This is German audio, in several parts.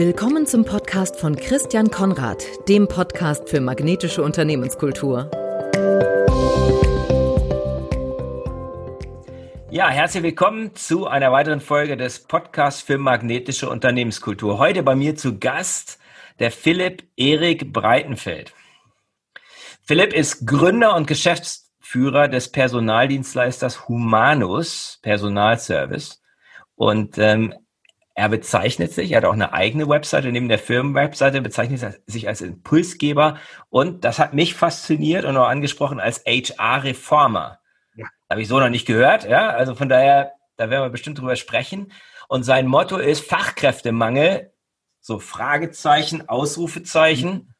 Willkommen zum Podcast von Christian Konrad, dem Podcast für magnetische Unternehmenskultur. Ja, herzlich willkommen zu einer weiteren Folge des Podcasts für magnetische Unternehmenskultur. Heute bei mir zu Gast der Philipp Erik Breitenfeld. Philipp ist Gründer und Geschäftsführer des Personaldienstleisters Humanus Personalservice und ähm, er bezeichnet sich, er hat auch eine eigene Webseite, neben der Firmenwebseite bezeichnet sich als Impulsgeber und das hat mich fasziniert und auch angesprochen als HR-Reformer. Ja. Habe ich so noch nicht gehört, ja, also von daher, da werden wir bestimmt drüber sprechen. Und sein Motto ist Fachkräftemangel, so Fragezeichen, Ausrufezeichen,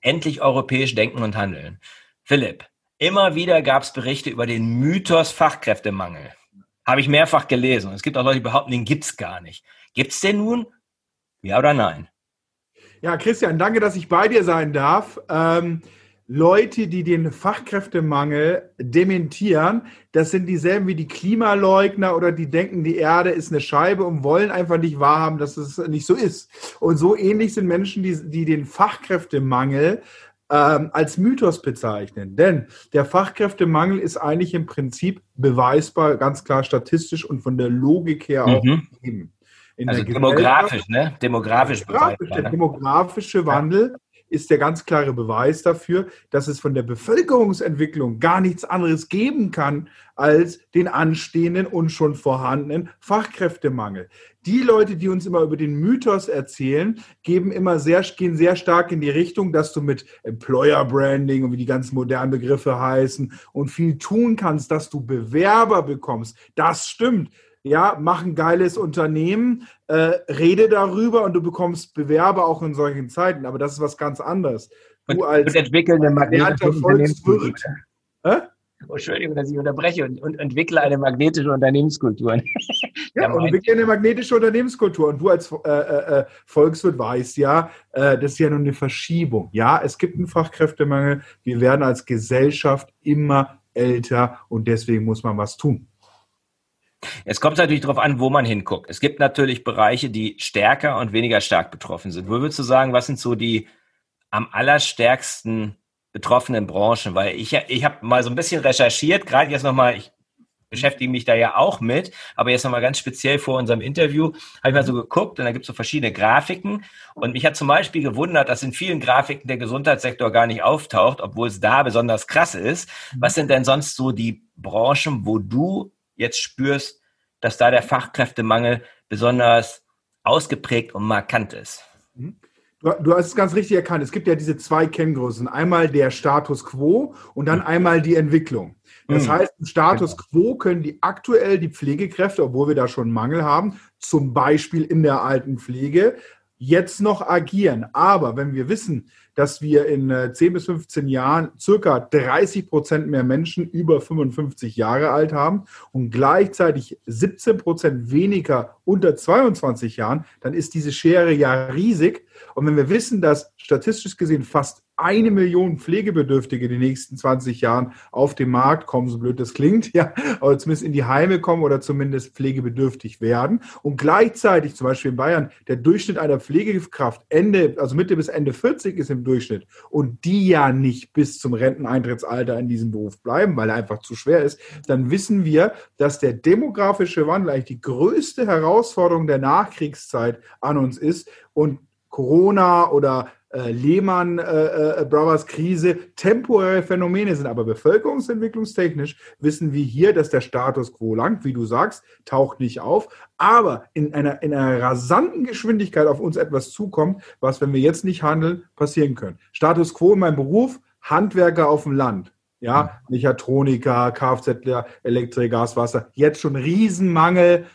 endlich europäisch denken und handeln. Philipp, immer wieder gab es Berichte über den Mythos Fachkräftemangel. Habe ich mehrfach gelesen. Es gibt auch Leute, die behaupten, den gibt's gar nicht. Gibt's den nun? Ja oder nein? Ja, Christian, danke, dass ich bei dir sein darf. Ähm, Leute, die den Fachkräftemangel dementieren, das sind dieselben wie die Klimaleugner oder die denken, die Erde ist eine Scheibe und wollen einfach nicht wahrhaben, dass es nicht so ist. Und so ähnlich sind Menschen, die, die den Fachkräftemangel ähm, als Mythos bezeichnen. Denn der Fachkräftemangel ist eigentlich im Prinzip beweisbar, ganz klar statistisch und von der Logik her auch mhm. Gegeben also demografisch, ne? Demografisch. Demografisch der ne? demografische Wandel ja. ist der ganz klare Beweis dafür, dass es von der Bevölkerungsentwicklung gar nichts anderes geben kann als den anstehenden und schon vorhandenen Fachkräftemangel. Die Leute, die uns immer über den Mythos erzählen, geben immer sehr, gehen sehr stark in die Richtung, dass du mit Employer Branding und wie die ganzen modernen Begriffe heißen und viel tun kannst, dass du Bewerber bekommst. Das stimmt ja, mach ein geiles Unternehmen, äh, rede darüber und du bekommst Bewerber auch in solchen Zeiten. Aber das ist was ganz anderes. Du und, als und entwickeln eine magnetische Volkswirt. Oh, Entschuldigung, dass ich unterbreche und, und entwickle eine magnetische Unternehmenskultur. ja, und entwickle eine magnetische Unternehmenskultur. Und du als äh, äh, äh, Volkswirt weißt ja, äh, das ist ja nur eine Verschiebung. Ja, es gibt einen Fachkräftemangel. Wir werden als Gesellschaft immer älter und deswegen muss man was tun. Es kommt natürlich darauf an, wo man hinguckt. Es gibt natürlich Bereiche, die stärker und weniger stark betroffen sind. Wo würdest du sagen, was sind so die am allerstärksten betroffenen Branchen? Weil ich, ich habe mal so ein bisschen recherchiert, gerade jetzt nochmal, ich beschäftige mich da ja auch mit, aber jetzt nochmal ganz speziell vor unserem Interview, habe ich mal so geguckt und da gibt es so verschiedene Grafiken und mich hat zum Beispiel gewundert, dass in vielen Grafiken der Gesundheitssektor gar nicht auftaucht, obwohl es da besonders krass ist. Was sind denn sonst so die Branchen, wo du jetzt spürst, dass da der Fachkräftemangel besonders ausgeprägt und markant ist? Mhm. Du, hast es ganz richtig erkannt. Es gibt ja diese zwei Kenngrößen. Einmal der Status quo und dann einmal die Entwicklung. Das mhm. heißt, im Status genau. quo können die aktuell die Pflegekräfte, obwohl wir da schon Mangel haben, zum Beispiel in der alten Pflege, jetzt noch agieren. Aber wenn wir wissen, dass wir in 10 äh, bis 15 Jahren circa 30 Prozent mehr Menschen über 55 Jahre alt haben und gleichzeitig 17 Prozent weniger unter 22 Jahren, dann ist diese Schere ja riesig. Und wenn wir wissen, dass statistisch gesehen fast eine Million Pflegebedürftige in den nächsten 20 Jahren auf den Markt kommen, so blöd das klingt, ja, oder zumindest in die Heime kommen oder zumindest pflegebedürftig werden. Und gleichzeitig, zum Beispiel in Bayern, der Durchschnitt einer Pflegekraft Ende, also Mitte bis Ende 40 ist im Durchschnitt und die ja nicht bis zum Renteneintrittsalter in diesem Beruf bleiben, weil er einfach zu schwer ist, dann wissen wir, dass der demografische Wandel eigentlich die größte Herausforderung der Nachkriegszeit an uns ist und Corona oder äh, Lehman äh, äh, Brothers Krise temporäre Phänomene sind, aber bevölkerungsentwicklungstechnisch wissen wir hier, dass der Status quo langt, wie du sagst, taucht nicht auf, aber in einer, in einer rasanten Geschwindigkeit auf uns etwas zukommt, was, wenn wir jetzt nicht handeln, passieren können. Status quo in meinem Beruf, Handwerker auf dem Land. Ja, Mechatroniker, Kfz, Elektrik, Gas, Wasser. Jetzt schon Riesenmangel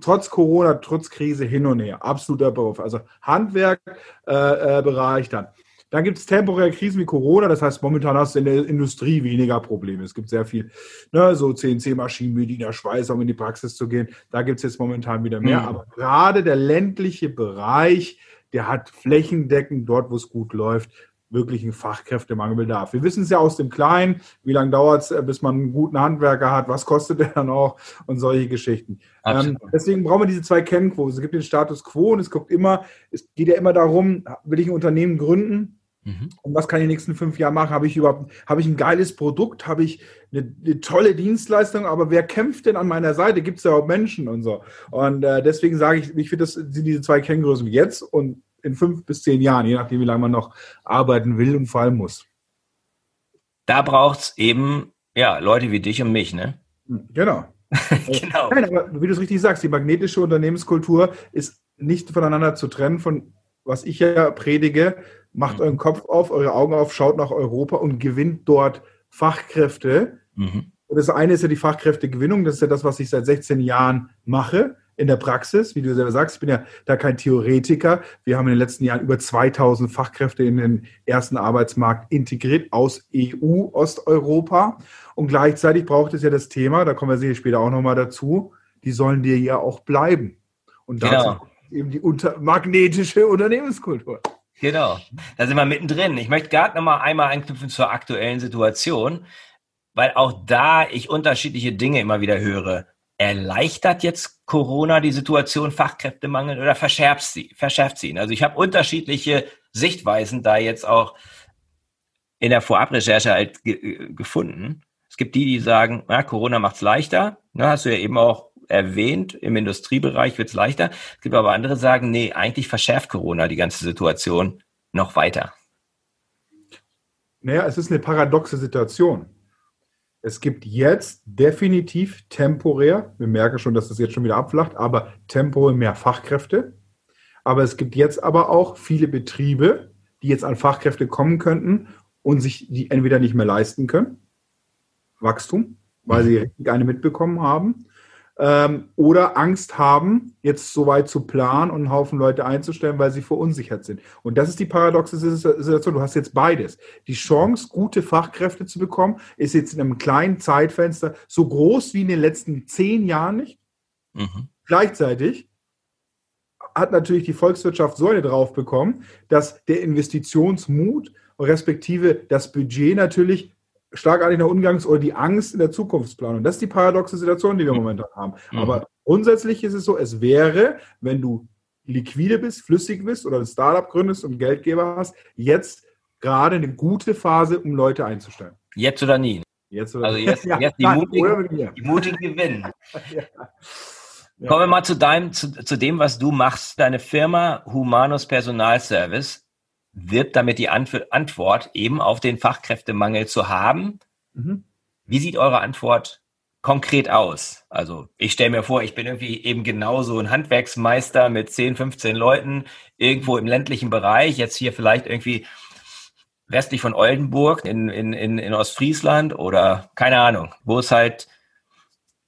trotz Corona, trotz Krise hin und her. Absoluter Beruf. Also Handwerkbereich äh, äh, dann. Dann gibt es temporäre Krisen wie Corona, das heißt, momentan hast du in der Industrie weniger Probleme. Es gibt sehr viel, ne, so CNC-Maschinen, Medina, Schweißer, um in die Praxis zu gehen. Da gibt es jetzt momentan wieder mehr. Mhm. Aber gerade der ländliche Bereich, der hat flächendeckend dort, wo es gut läuft, wirklichen Fachkräftemangelbedarf. Wir wissen es ja aus dem Kleinen, wie lange dauert es, äh, bis man einen guten Handwerker hat, was kostet der dann auch und solche Geschichten. Ähm, deswegen brauchen wir diese zwei Kennquoten. Es gibt den Status quo und es guckt immer, es geht ja immer darum, will ich ein Unternehmen gründen? Mhm. Und was kann ich in den nächsten fünf Jahren machen? Habe ich überhaupt, habe ich ein geiles Produkt? Habe ich eine, eine, tolle Dienstleistung? Aber wer kämpft denn an meiner Seite? Gibt es ja auch Menschen und so. Und äh, deswegen sage ich, ich finde, das sind diese zwei Kenngrößen jetzt und in fünf bis zehn Jahren, je nachdem, wie lange man noch arbeiten will und vor allem muss. Da braucht es eben ja, Leute wie dich und mich, ne? Hm, genau. genau. Nein, aber wie du es richtig sagst, die magnetische Unternehmenskultur ist nicht voneinander zu trennen von was ich ja predige, macht mhm. euren Kopf auf, eure Augen auf, schaut nach Europa und gewinnt dort Fachkräfte. Mhm. Und das eine ist ja die Fachkräftegewinnung, das ist ja das, was ich seit 16 Jahren mache in der Praxis, wie du selber sagst, ich bin ja da kein Theoretiker. Wir haben in den letzten Jahren über 2000 Fachkräfte in den ersten Arbeitsmarkt integriert aus EU, Osteuropa. Und gleichzeitig braucht es ja das Thema, da kommen wir sicher später auch nochmal dazu, die sollen dir ja auch bleiben. Und dazu genau. eben die unter magnetische Unternehmenskultur. Genau, da sind wir mittendrin. Ich möchte gerade nochmal einmal anknüpfen zur aktuellen Situation, weil auch da ich unterschiedliche Dinge immer wieder höre erleichtert jetzt Corona die Situation Fachkräftemangel oder verschärft sie, verschärft sie ihn? Also ich habe unterschiedliche Sichtweisen da jetzt auch in der Vorabrecherche halt ge gefunden. Es gibt die, die sagen, na, Corona macht es leichter. Na, hast du ja eben auch erwähnt, im Industriebereich wird es leichter. Es gibt aber andere, die sagen, nee, eigentlich verschärft Corona die ganze Situation noch weiter. Naja, es ist eine paradoxe Situation. Es gibt jetzt definitiv temporär, wir merken schon, dass das jetzt schon wieder abflacht, aber temporär mehr Fachkräfte. Aber es gibt jetzt aber auch viele Betriebe, die jetzt an Fachkräfte kommen könnten und sich die entweder nicht mehr leisten können, Wachstum, weil sie mhm. eine mitbekommen haben, ähm, oder Angst haben, jetzt so weit zu planen und einen Haufen Leute einzustellen, weil sie verunsichert sind. Und das ist die paradoxe Situation. Du hast jetzt beides. Die Chance, gute Fachkräfte zu bekommen, ist jetzt in einem kleinen Zeitfenster so groß wie in den letzten zehn Jahren nicht. Mhm. Gleichzeitig hat natürlich die Volkswirtschaft Säule drauf bekommen, dass der Investitionsmut respektive das Budget natürlich schlagartiger Umgangs- oder die Angst in der Zukunftsplanung. Das ist die paradoxe Situation, die wir momentan haben. Mhm. Aber grundsätzlich ist es so, es wäre, wenn du liquide bist, flüssig bist oder ein Startup gründest und Geldgeber hast, jetzt gerade eine gute Phase, um Leute einzustellen. Jetzt oder nie. Jetzt oder also jetzt, ja, jetzt die, nein, mutigen, die mutigen gewinnen. ja. Ja. Kommen wir mal zu deinem, zu, zu dem, was du machst. Deine Firma Humanus Personalservice wird damit die Antwort eben auf den Fachkräftemangel zu haben. Mhm. Wie sieht eure Antwort konkret aus? Also ich stelle mir vor, ich bin irgendwie eben genauso ein Handwerksmeister mit 10, 15 Leuten irgendwo im ländlichen Bereich, jetzt hier vielleicht irgendwie westlich von Oldenburg in, in, in, in Ostfriesland oder keine Ahnung, wo es halt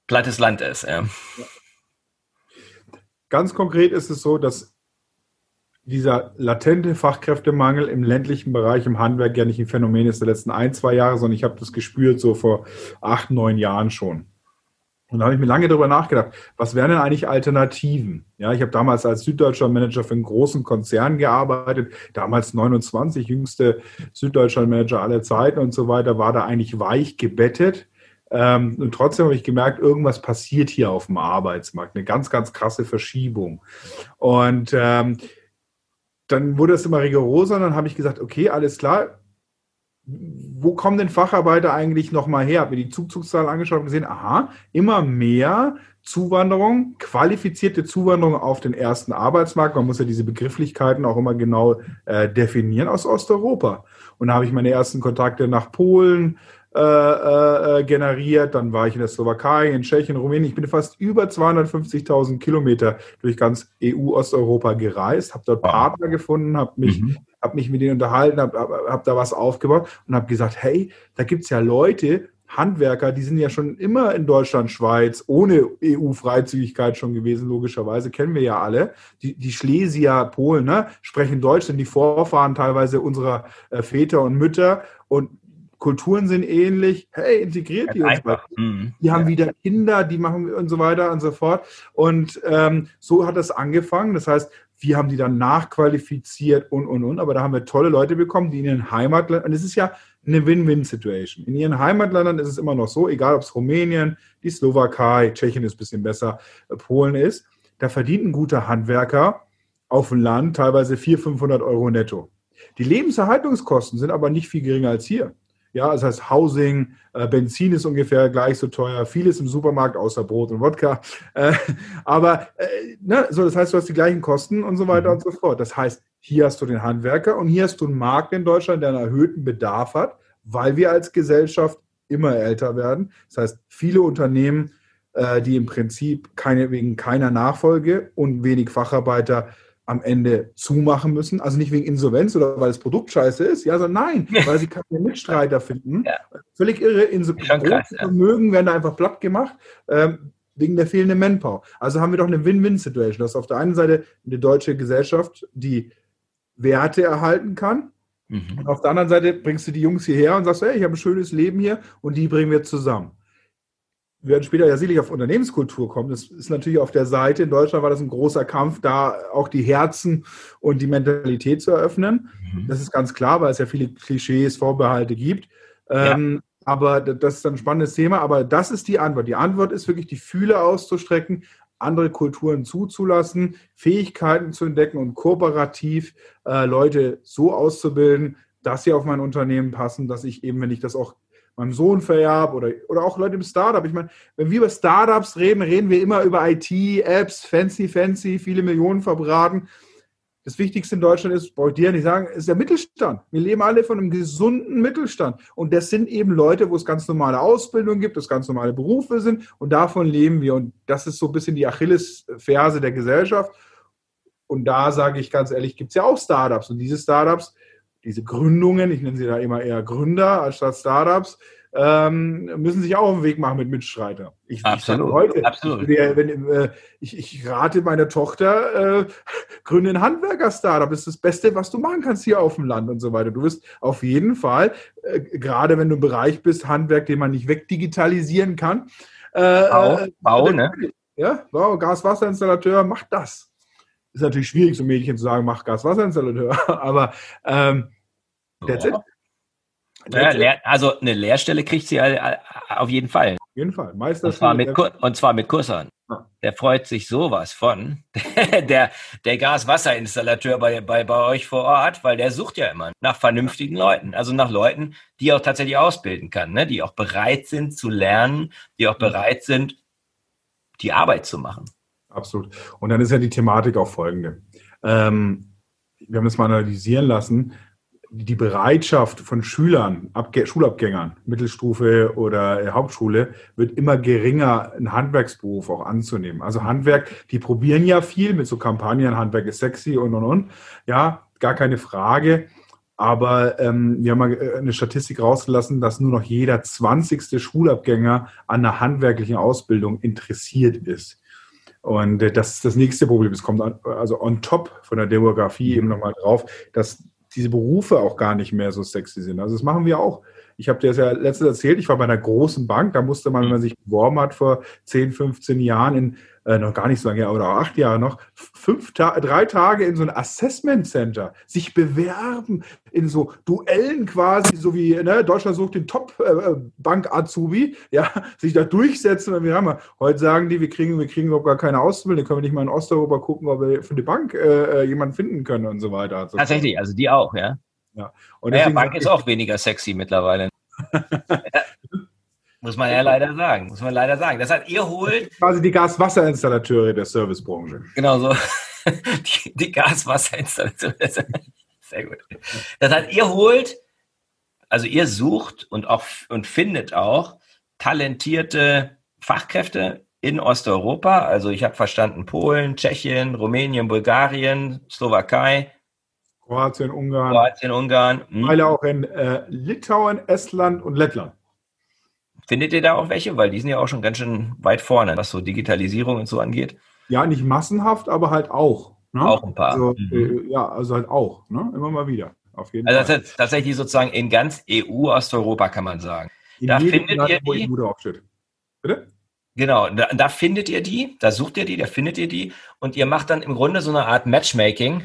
plattes Land ist. Ja. Ganz konkret ist es so, dass dieser latente Fachkräftemangel im ländlichen Bereich, im Handwerk ja nicht ein Phänomen ist der letzten ein, zwei Jahre, sondern ich habe das gespürt so vor acht, neun Jahren schon. Und da habe ich mir lange darüber nachgedacht, was wären denn eigentlich Alternativen? Ja, ich habe damals als Süddeutschland-Manager für einen großen Konzern gearbeitet, damals 29, jüngste Süddeutschland-Manager aller Zeiten und so weiter, war da eigentlich weich gebettet. Ähm, und trotzdem habe ich gemerkt, irgendwas passiert hier auf dem Arbeitsmarkt, eine ganz, ganz krasse Verschiebung. Und ähm, dann wurde es immer rigoroser und dann habe ich gesagt, okay, alles klar, wo kommen denn Facharbeiter eigentlich nochmal her? Habe mir die Zugzugszahlen angeschaut und gesehen, aha, immer mehr Zuwanderung, qualifizierte Zuwanderung auf den ersten Arbeitsmarkt. Man muss ja diese Begrifflichkeiten auch immer genau äh, definieren aus Osteuropa. Und da habe ich meine ersten Kontakte nach Polen, äh, äh, generiert. Dann war ich in der Slowakei, in Tschechien, Rumänien. Ich bin fast über 250.000 Kilometer durch ganz EU-Osteuropa gereist, habe dort wow. Partner gefunden, habe mich, mhm. hab mich mit denen unterhalten, habe hab, hab da was aufgebaut und habe gesagt, hey, da gibt es ja Leute, Handwerker, die sind ja schon immer in Deutschland, Schweiz, ohne EU-Freizügigkeit schon gewesen, logischerweise, kennen wir ja alle. Die, die Schlesier, Polen, ne, sprechen Deutsch, sind die Vorfahren teilweise unserer äh, Väter und Mütter. Und Kulturen sind ähnlich, hey, integriert die uns. Mhm. Die haben ja. wieder Kinder, die machen und so weiter und so fort. Und ähm, so hat das angefangen. Das heißt, wir haben die dann nachqualifiziert und, und, und. Aber da haben wir tolle Leute bekommen, die in ihren Heimatländern, und es ist ja eine Win-Win-Situation. In ihren Heimatländern ist es immer noch so, egal ob es Rumänien, die Slowakei, Tschechien ist ein bisschen besser, äh, Polen ist, da verdient ein guter Handwerker auf dem Land teilweise 400, 500 Euro netto. Die Lebenserhaltungskosten sind aber nicht viel geringer als hier. Ja, das heißt Housing, äh, Benzin ist ungefähr gleich so teuer, vieles im Supermarkt außer Brot und Wodka. Äh, aber äh, ne, so, das heißt, du hast die gleichen Kosten und so weiter mhm. und so fort. Das heißt, hier hast du den Handwerker und hier hast du einen Markt in Deutschland, der einen erhöhten Bedarf hat, weil wir als Gesellschaft immer älter werden. Das heißt, viele Unternehmen, äh, die im Prinzip keine, wegen keiner Nachfolge und wenig Facharbeiter am Ende zumachen müssen. Also nicht wegen Insolvenz oder weil das Produkt scheiße ist, ja, sondern nein, weil sie keine Mitstreiter finden. Ja. Völlig irre. Insolvenz Vermögen werden da einfach platt gemacht. Ähm, wegen der fehlenden Manpower. Also haben wir doch eine Win-Win-Situation. Das ist auf der einen Seite eine deutsche Gesellschaft, die Werte erhalten kann. Mhm. Und auf der anderen Seite bringst du die Jungs hierher und sagst, hey, ich habe ein schönes Leben hier und die bringen wir zusammen wir werden später ja sicherlich auf Unternehmenskultur kommen. Das ist natürlich auf der Seite. In Deutschland war das ein großer Kampf, da auch die Herzen und die Mentalität zu eröffnen. Mhm. Das ist ganz klar, weil es ja viele Klischees, Vorbehalte gibt. Ja. Ähm, aber das ist ein spannendes Thema. Aber das ist die Antwort. Die Antwort ist wirklich, die Fühle auszustrecken, andere Kulturen zuzulassen, Fähigkeiten zu entdecken und kooperativ äh, Leute so auszubilden, dass sie auf mein Unternehmen passen, dass ich eben, wenn ich das auch meinem Sohn vererbe oder, oder auch Leute im Startup. Ich meine, wenn wir über Startups reden, reden wir immer über IT, Apps, fancy, fancy, viele Millionen verbraten. Das Wichtigste in Deutschland ist, ich dir nicht sagen, ist der Mittelstand. Wir leben alle von einem gesunden Mittelstand. Und das sind eben Leute, wo es ganz normale Ausbildung gibt, es ganz normale Berufe sind. Und davon leben wir. Und das ist so ein bisschen die Achillesferse der Gesellschaft. Und da sage ich ganz ehrlich, gibt es ja auch Startups. Und diese Startups diese Gründungen, ich nenne sie da immer eher Gründer anstatt Startups, ähm, müssen sich auch auf den Weg machen mit Mitstreiter. Ich, absolut, ich heute, absolut. Ich, wenn, äh, ich, ich, rate meiner Tochter, äh, gründe ein Handwerker-Startup. Das ist das Beste, was du machen kannst hier auf dem Land und so weiter. Du wirst auf jeden Fall, äh, gerade wenn du im Bereich bist, Handwerk, den man nicht wegdigitalisieren kann. Äh, Bau, äh, Bau ne? Ja, Bau, Gas-Wasser-Installateur, mach das. Ist natürlich schwierig, so Mädchen zu sagen, mach Gas-Wasser-Installateur, aber ähm, that's it. Ja, Lehr also eine Lehrstelle kriegt sie auf jeden Fall. Auf jeden Fall. Meister und, zwar mit, und zwar mit Kursern. Ja. Der freut sich sowas von. der der Gas-Wasser-Installateur bei, bei, bei euch vor Ort, weil der sucht ja immer nach vernünftigen Leuten. Also nach Leuten, die auch tatsächlich ausbilden kann, ne? die auch bereit sind zu lernen, die auch bereit sind, die Arbeit zu machen. Absolut. Und dann ist ja die Thematik auch folgende. Ähm, wir haben das mal analysieren lassen. Die Bereitschaft von Schülern, Abge Schulabgängern, Mittelstufe oder äh, Hauptschule, wird immer geringer, einen Handwerksberuf auch anzunehmen. Also Handwerk, die probieren ja viel mit so Kampagnen, Handwerk ist sexy und und und. Ja, gar keine Frage. Aber ähm, wir haben mal äh, eine Statistik rausgelassen, dass nur noch jeder zwanzigste Schulabgänger an einer handwerklichen Ausbildung interessiert ist. Und äh, das ist das nächste Problem. Es kommt also on top von der Demografie eben nochmal drauf, dass diese Berufe auch gar nicht mehr so sexy sind. Also das machen wir auch. Ich habe dir das ja letztens erzählt, ich war bei einer großen Bank, da musste man, wenn man sich beworben hat vor 10, 15 Jahren, in äh, noch gar nicht so lange, her, oder acht Jahre noch, fünf Ta drei Tage in so ein Assessment Center, sich bewerben, in so Duellen quasi, so wie ne, Deutschland sucht den Top-Bank-Azubi, äh, ja, sich da durchsetzen. Und wir haben heute sagen die, wir kriegen, wir kriegen überhaupt gar keine Ausbildung, können wir nicht mal in Osteuropa gucken, ob wir für die Bank äh, äh jemanden finden können und so weiter. Tatsächlich, also die auch, ja. Ja, und naja, Bank ist auch weniger sexy mittlerweile. Muss man ja leider sagen. Muss man leider sagen. Das heißt, ihr holt. Quasi die Gaswasserinstallateure der Servicebranche. Genau so. Die, die Gaswasserinstallateure. Sehr gut. Das heißt, ihr holt, also ihr sucht und auch und findet auch talentierte Fachkräfte in Osteuropa. Also ich habe verstanden, Polen, Tschechien, Rumänien, Bulgarien, Slowakei. Kroatien, Ungarn. Kroatien, Ungarn. Hm. Weil auch in äh, Litauen, Estland und Lettland. Findet ihr da auch welche? Weil die sind ja auch schon ganz schön weit vorne, was so Digitalisierung und so angeht. Ja, nicht massenhaft, aber halt auch. Ne? Auch ein paar. Also, mhm. äh, ja, also halt auch. Ne? Immer mal wieder. Auf jeden also Fall. tatsächlich sozusagen in ganz EU, Osteuropa kann man sagen. In da findet Land, ihr die, Bitte? Genau, da, da, findet ihr die, da sucht ihr die, da findet ihr die und ihr macht dann im Grunde so eine Art Matchmaking.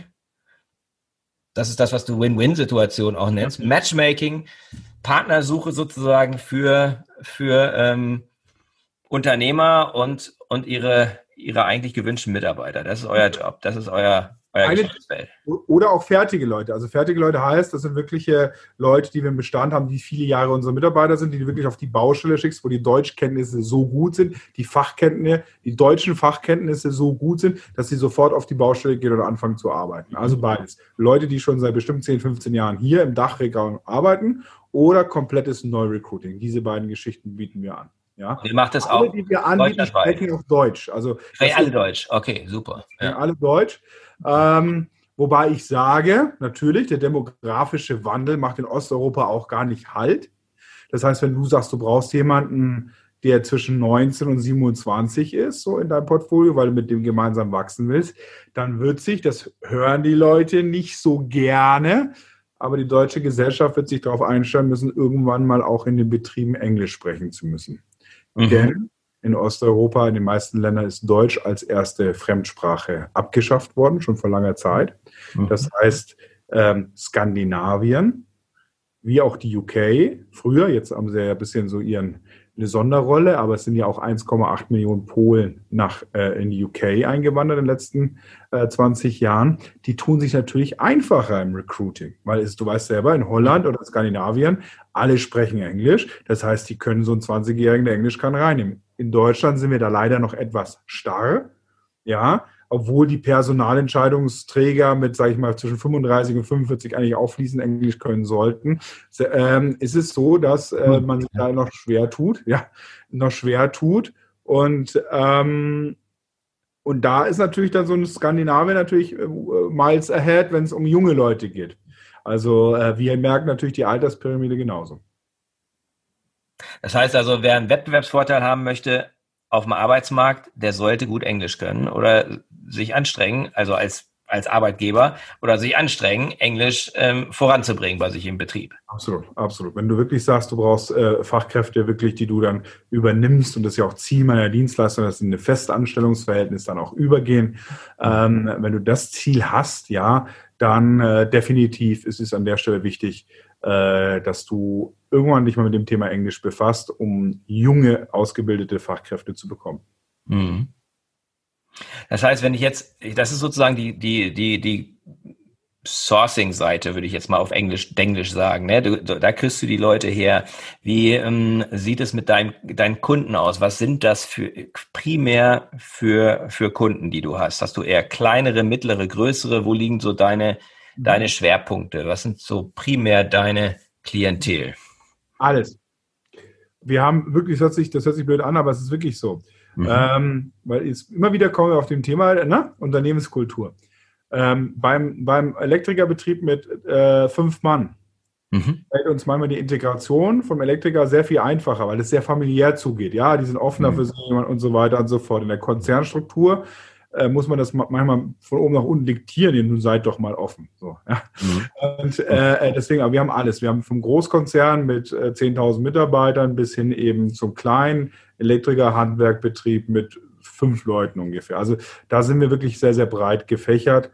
Das ist das, was du Win-Win-Situation auch nennst. Mhm. Matchmaking, Partnersuche sozusagen für, für ähm, Unternehmer und, und ihre, ihre eigentlich gewünschten Mitarbeiter. Das ist euer Job, das ist euer, eine, oder auch fertige Leute. Also fertige Leute heißt, das sind wirkliche Leute, die wir im Bestand haben, die viele Jahre unsere Mitarbeiter sind, die du wirklich auf die Baustelle schickst, wo die Deutschkenntnisse so gut sind, die Fachkenntnisse, die deutschen Fachkenntnisse so gut sind, dass sie sofort auf die Baustelle gehen oder anfangen zu arbeiten. Also beides. Leute, die schon seit bestimmt 10, 15 Jahren hier im Dachregion arbeiten oder komplettes Neurecruiting. Diese beiden Geschichten bieten wir an. Ja. Und ihr macht das alle, auch. die wir anbieten, sprechen auf Deutsch. Also alle Deutsch. Okay, super. Ja. Alle Deutsch. Ähm, wobei ich sage, natürlich, der demografische Wandel macht in Osteuropa auch gar nicht Halt. Das heißt, wenn du sagst, du brauchst jemanden, der zwischen 19 und 27 ist, so in deinem Portfolio, weil du mit dem gemeinsam wachsen willst, dann wird sich, das hören die Leute nicht so gerne, aber die deutsche Gesellschaft wird sich darauf einstellen müssen, irgendwann mal auch in den Betrieben Englisch sprechen zu müssen. Mhm. Denn in Osteuropa, in den meisten Ländern ist Deutsch als erste Fremdsprache abgeschafft worden, schon vor langer Zeit. Mhm. Das heißt, ähm, Skandinavien, wie auch die UK, früher, jetzt haben sie ja ein bisschen so ihren, eine Sonderrolle, aber es sind ja auch 1,8 Millionen Polen nach, äh, in die UK eingewandert in den letzten äh, 20 Jahren. Die tun sich natürlich einfacher im Recruiting, weil es, du weißt selber, in Holland oder Skandinavien, alle sprechen Englisch. Das heißt, die können so einen 20-Jährigen, der Englisch kann, reinnehmen. In Deutschland sind wir da leider noch etwas starr, ja, obwohl die Personalentscheidungsträger mit, sage ich mal, zwischen 35 und 45 eigentlich auch fließend Englisch können sollten, ähm, ist es so, dass äh, man sich da noch schwer tut, ja, noch schwer tut. Und ähm, und da ist natürlich dann so ein Skandinavien natürlich äh, miles ahead, wenn es um junge Leute geht. Also äh, wir merken natürlich die Alterspyramide genauso. Das heißt also, wer einen Wettbewerbsvorteil haben möchte auf dem Arbeitsmarkt, der sollte gut Englisch können oder sich anstrengen, also als als Arbeitgeber oder sich anstrengen, Englisch ähm, voranzubringen bei sich im Betrieb. Absolut, absolut. Wenn du wirklich sagst, du brauchst äh, Fachkräfte wirklich, die du dann übernimmst und das ist ja auch Ziel meiner Dienstleistung, dass sie in ein Festanstellungsverhältnis dann auch übergehen. Ähm, wenn du das Ziel hast, ja, dann äh, definitiv ist es an der Stelle wichtig, äh, dass du irgendwann dich mal mit dem Thema Englisch befasst, um junge, ausgebildete Fachkräfte zu bekommen. Mhm. Das heißt, wenn ich jetzt, das ist sozusagen die, die, die, die Sourcing-Seite, würde ich jetzt mal auf Englisch, Englisch sagen. Ne? Du, da kriegst du die Leute her. Wie ähm, sieht es mit deinem, deinen Kunden aus? Was sind das für primär für, für Kunden, die du hast? Hast du eher kleinere, mittlere, größere? Wo liegen so deine, deine Schwerpunkte? Was sind so primär deine Klientel? Alles. Wir haben wirklich, das hört sich, das hört sich blöd an, aber es ist wirklich so. Mhm. Ähm, weil jetzt immer wieder kommen wir auf dem Thema ne? Unternehmenskultur. Ähm, beim, beim Elektrikerbetrieb mit äh, fünf Mann mhm. fällt uns manchmal die Integration vom Elektriker sehr viel einfacher, weil es sehr familiär zugeht. Ja, die sind offener mhm. für sich und so weiter und so fort. In der Konzernstruktur äh, muss man das manchmal von oben nach unten diktieren, nun seid doch mal offen. So, ja. mhm. Und äh, äh, deswegen, aber wir haben alles. Wir haben vom Großkonzern mit äh, 10.000 Mitarbeitern bis hin eben zum kleinen Elektriker-Handwerkbetrieb mit fünf Leuten ungefähr. Also da sind wir wirklich sehr, sehr breit gefächert.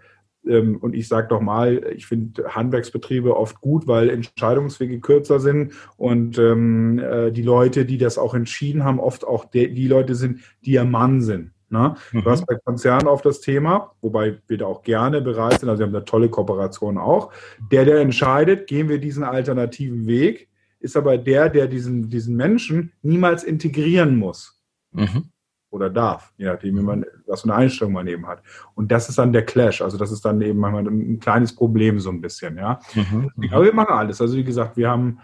Ähm, und ich sage doch mal, ich finde Handwerksbetriebe oft gut, weil Entscheidungswege kürzer sind und ähm, äh, die Leute, die das auch entschieden haben, oft auch die, die Leute sind, die ihr Mann sind. Ne? Mhm. Du hast bei Konzernen auf das Thema, wobei wir da auch gerne bereit sind, also wir haben eine tolle Kooperation auch. Der, der entscheidet, gehen wir diesen alternativen Weg, ist aber der, der diesen, diesen Menschen niemals integrieren muss. Mhm. Oder darf, je nachdem, wie man, was für eine Einstellung man eben hat. Und das ist dann der Clash. Also das ist dann eben manchmal ein kleines Problem so ein bisschen, ja. Mhm. Aber wir machen alles. Also wie gesagt, wir haben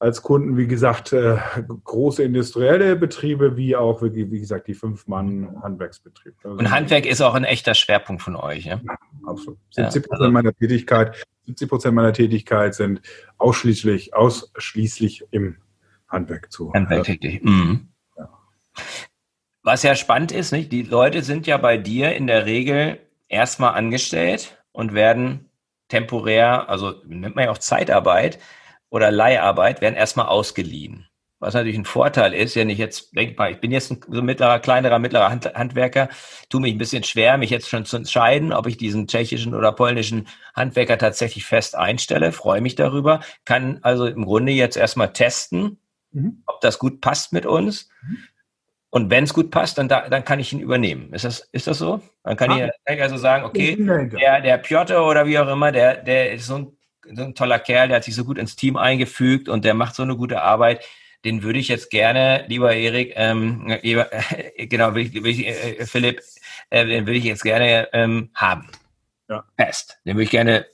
als Kunden, wie gesagt, äh, große industrielle Betriebe, wie auch, wie, wie gesagt, die Fünf-Mann-Handwerksbetrieb. Also Und Handwerk ist auch ein echter Schwerpunkt von euch, ja? ja absolut. 70 Prozent ja, meiner Tätigkeit, 70 Prozent meiner Tätigkeit sind ausschließlich, ausschließlich im Handwerk zu. Handwerk tätig. Mhm. Ja. Was ja spannend ist, nicht? Die Leute sind ja bei dir in der Regel erstmal angestellt und werden temporär, also nennt man ja auch Zeitarbeit, oder Leiharbeit werden erstmal ausgeliehen. was natürlich ein Vorteil ist, wenn ich jetzt denkbar, ich bin jetzt ein so mittlerer, kleinerer, mittlerer Hand, Handwerker, tue mich ein bisschen schwer, mich jetzt schon zu entscheiden, ob ich diesen tschechischen oder polnischen Handwerker tatsächlich fest einstelle, freue mich darüber, kann also im Grunde jetzt erstmal testen, mhm. ob das gut passt mit uns. Mhm. Und wenn es gut passt, dann, da, dann kann ich ihn übernehmen. Ist das, ist das so? Dann kann ah, ich also sagen, okay, der, der Piotr oder wie auch immer, der, der ist so ein, so ein toller Kerl, der hat sich so gut ins Team eingefügt und der macht so eine gute Arbeit den würde ich jetzt gerne, lieber Erik, ähm, äh, genau, will ich, will ich, äh, Philipp, äh, den würde ich jetzt gerne ähm, haben. Ja. Fest. Den würde ich gerne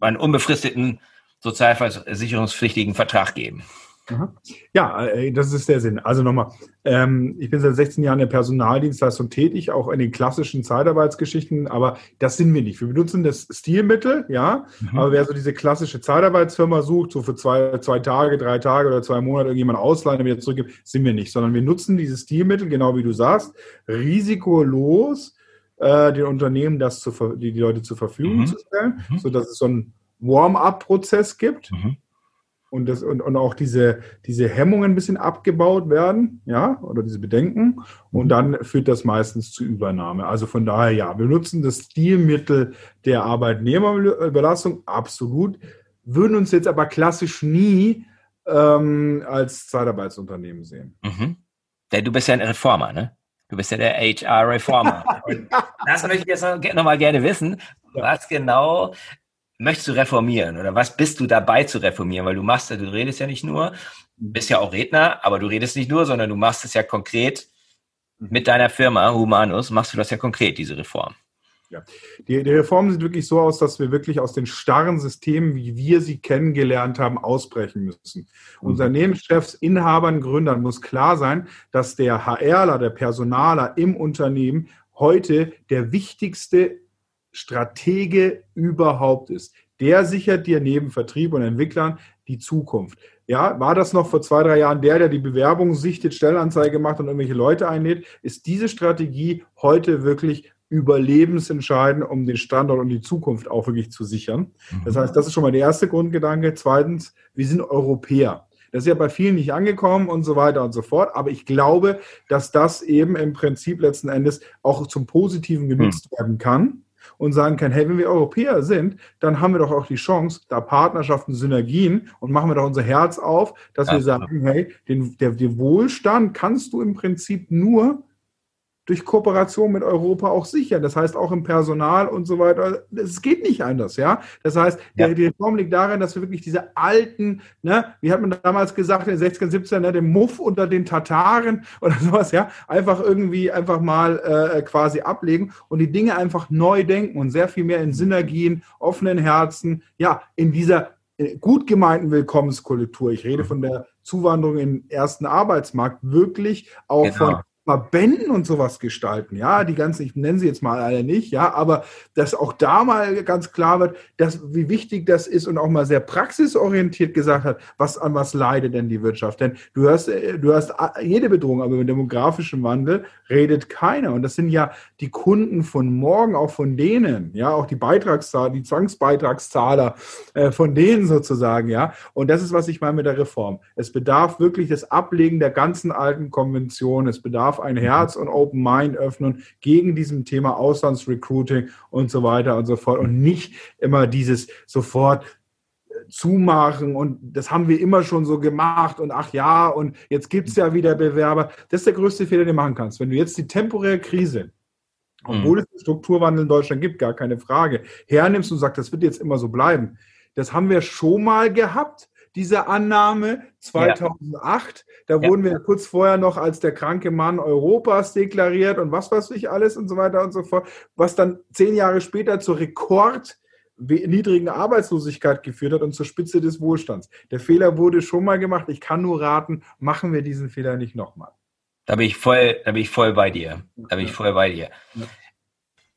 einen unbefristeten sozialversicherungspflichtigen Vertrag geben. Ja, äh, das ist der Sinn. Also nochmal, ähm, ich bin seit 16 Jahren in der Personaldienstleistung tätig, auch in den klassischen Zeitarbeitsgeschichten, aber das sind wir nicht. Wir benutzen das Stilmittel, ja, mhm. aber wer so diese klassische Zeitarbeitsfirma sucht, so für zwei, zwei Tage, drei Tage oder zwei Monate irgendjemand ausleihen und wieder zurückgibt, sind wir nicht, sondern wir nutzen dieses Stilmittel, genau wie du sagst, risikolos äh, den Unternehmen das zu, die, die Leute zur Verfügung mhm. zu stellen, mhm. sodass es so einen Warm-up-Prozess gibt. Mhm und, das, und, und auch diese, diese Hemmungen ein bisschen abgebaut werden, ja, oder diese Bedenken. Und dann führt das meistens zu Übernahme. Also von daher, ja, wir nutzen das Stilmittel der Arbeitnehmerüberlassung, absolut, würden uns jetzt aber klassisch nie ähm, als Zeitarbeitsunternehmen sehen. Mhm. Du bist ja ein Reformer, ne? Du bist ja der HR-Reformer. das möchte ich jetzt noch mal gerne wissen. Was genau möchtest du reformieren oder was bist du dabei zu reformieren? Weil du machst, du redest ja nicht nur, bist ja auch Redner, aber du redest nicht nur, sondern du machst es ja konkret mit deiner Firma Humanus, machst du das ja konkret, diese Reform. Ja. Die, die Reformen sieht wirklich so aus, dass wir wirklich aus den starren Systemen, wie wir sie kennengelernt haben, ausbrechen müssen. Mhm. Unternehmenschefs, Inhabern, Gründern muss klar sein, dass der HRler, der Personaler im Unternehmen heute der wichtigste Stratege überhaupt ist. Der sichert dir neben Vertrieb und Entwicklern die Zukunft. Ja, war das noch vor zwei, drei Jahren der, der die Bewerbung sichtet, Stellanzeige macht und irgendwelche Leute einlädt? Ist diese Strategie heute wirklich überlebensentscheidend, um den Standort und die Zukunft auch wirklich zu sichern? Das mhm. heißt, das ist schon mal der erste Grundgedanke. Zweitens, wir sind Europäer. Das ist ja bei vielen nicht angekommen und so weiter und so fort. Aber ich glaube, dass das eben im Prinzip letzten Endes auch zum Positiven genutzt mhm. werden kann und sagen kann, hey, wenn wir Europäer sind, dann haben wir doch auch die Chance, da Partnerschaften, Synergien und machen wir doch unser Herz auf, dass ja. wir sagen, hey, den, der, den Wohlstand kannst du im Prinzip nur durch Kooperation mit Europa auch sichern. Das heißt auch im Personal und so weiter. Es geht nicht anders, ja. Das heißt, ja. die Reform liegt darin, dass wir wirklich diese alten, ne, wie hat man damals gesagt, in den 16, 17, ne, den Muff unter den Tataren oder sowas, ja, einfach irgendwie einfach mal äh, quasi ablegen und die Dinge einfach neu denken und sehr viel mehr in Synergien, offenen Herzen, ja, in dieser äh, gut gemeinten Willkommenskultur. Ich rede von der Zuwanderung in den ersten Arbeitsmarkt, wirklich auch genau. von Verbänden und sowas gestalten. Ja, die ganzen, ich nenne sie jetzt mal alle nicht, ja, aber dass auch da mal ganz klar wird, dass, wie wichtig das ist und auch mal sehr praxisorientiert gesagt hat, was an was leidet denn die Wirtschaft? Denn du hast, äh, du hast jede Bedrohung, aber mit demografischem Wandel redet keiner. Und das sind ja die Kunden von morgen, auch von denen, ja, auch die Beitragszahler, die Zwangsbeitragszahler äh, von denen sozusagen, ja. Und das ist, was ich meine mit der Reform. Es bedarf wirklich des Ablegen der ganzen alten Konventionen. Es bedarf darf ein Herz und Open Mind öffnen gegen diesem Thema Auslandsrecruiting und so weiter und so fort und nicht immer dieses sofort äh, zumachen und das haben wir immer schon so gemacht und ach ja und jetzt gibt es ja wieder Bewerber. Das ist der größte Fehler, den du machen kannst. Wenn du jetzt die temporäre Krise, obwohl es Strukturwandel in Deutschland gibt, gar keine Frage, hernimmst und sagst, das wird jetzt immer so bleiben. Das haben wir schon mal gehabt diese Annahme 2008. Ja. Da wurden wir kurz vorher noch als der kranke Mann Europas deklariert und was weiß ich alles und so weiter und so fort, was dann zehn Jahre später zur Rekord niedrigen Arbeitslosigkeit geführt hat und zur Spitze des Wohlstands. Der Fehler wurde schon mal gemacht. Ich kann nur raten, machen wir diesen Fehler nicht nochmal. Da bin ich voll, da bin ich voll bei dir. Da bin ich voll bei dir.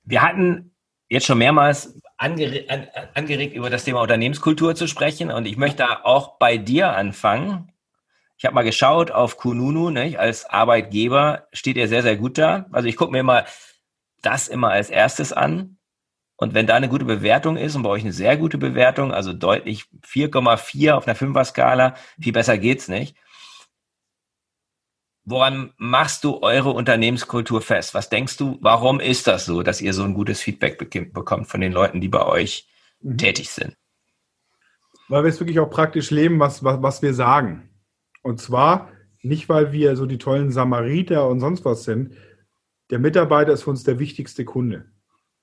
Wir hatten jetzt schon mehrmals angeregt, an, angeregt, über das Thema Unternehmenskultur zu sprechen. Und ich möchte auch bei dir anfangen. Ich habe mal geschaut auf Kununu, nicht? als Arbeitgeber steht er sehr, sehr gut da. Also ich gucke mir immer das immer als erstes an. Und wenn da eine gute Bewertung ist und bei euch eine sehr gute Bewertung, also deutlich 4,4 auf einer Fünfer-Skala, viel besser geht's nicht, woran machst du eure Unternehmenskultur fest? Was denkst du, warum ist das so, dass ihr so ein gutes Feedback bekommt von den Leuten, die bei euch mhm. tätig sind? Weil wir es wirklich auch praktisch leben, was, was, was wir sagen. Und zwar nicht, weil wir so die tollen Samariter und sonst was sind. Der Mitarbeiter ist für uns der wichtigste Kunde.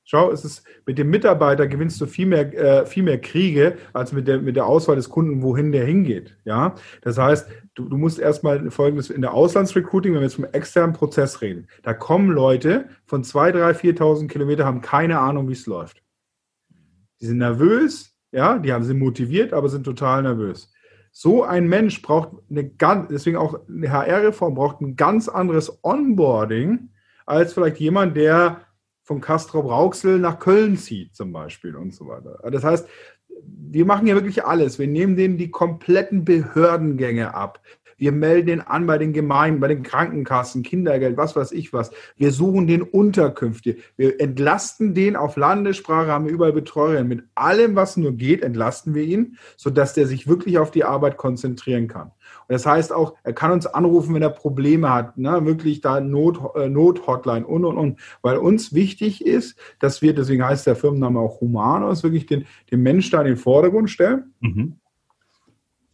Schau, es ist, mit dem Mitarbeiter gewinnst du viel mehr, äh, viel mehr Kriege als mit der, mit der Auswahl des Kunden, wohin der hingeht. Ja, das heißt, du, du musst erstmal folgendes in der Auslandsrecruiting, wenn wir jetzt vom externen Prozess reden, da kommen Leute von 2.000, 3.000, 4.000 Kilometer, haben keine Ahnung, wie es läuft. Die sind nervös, ja, die haben, sind motiviert, aber sind total nervös. So ein Mensch braucht eine ganz, deswegen auch eine HR-Reform braucht ein ganz anderes Onboarding als vielleicht jemand, der von Castro Brauxel nach Köln zieht zum Beispiel und so weiter. Das heißt, wir machen ja wirklich alles. Wir nehmen denen die kompletten Behördengänge ab. Wir melden den an bei den Gemeinden, bei den Krankenkassen, Kindergeld, was weiß ich was. Wir suchen den Unterkünfte. Wir entlasten den auf Landessprache, haben überall Betreuer. Mit allem, was nur geht, entlasten wir ihn, sodass der sich wirklich auf die Arbeit konzentrieren kann. Und das heißt auch, er kann uns anrufen, wenn er Probleme hat, ne? wirklich da Not, äh, Not-Hotline und, und, und. Weil uns wichtig ist, dass wir, deswegen heißt der Firmenname auch Humanos, wirklich den, den Mensch da in den Vordergrund stellen. Mhm.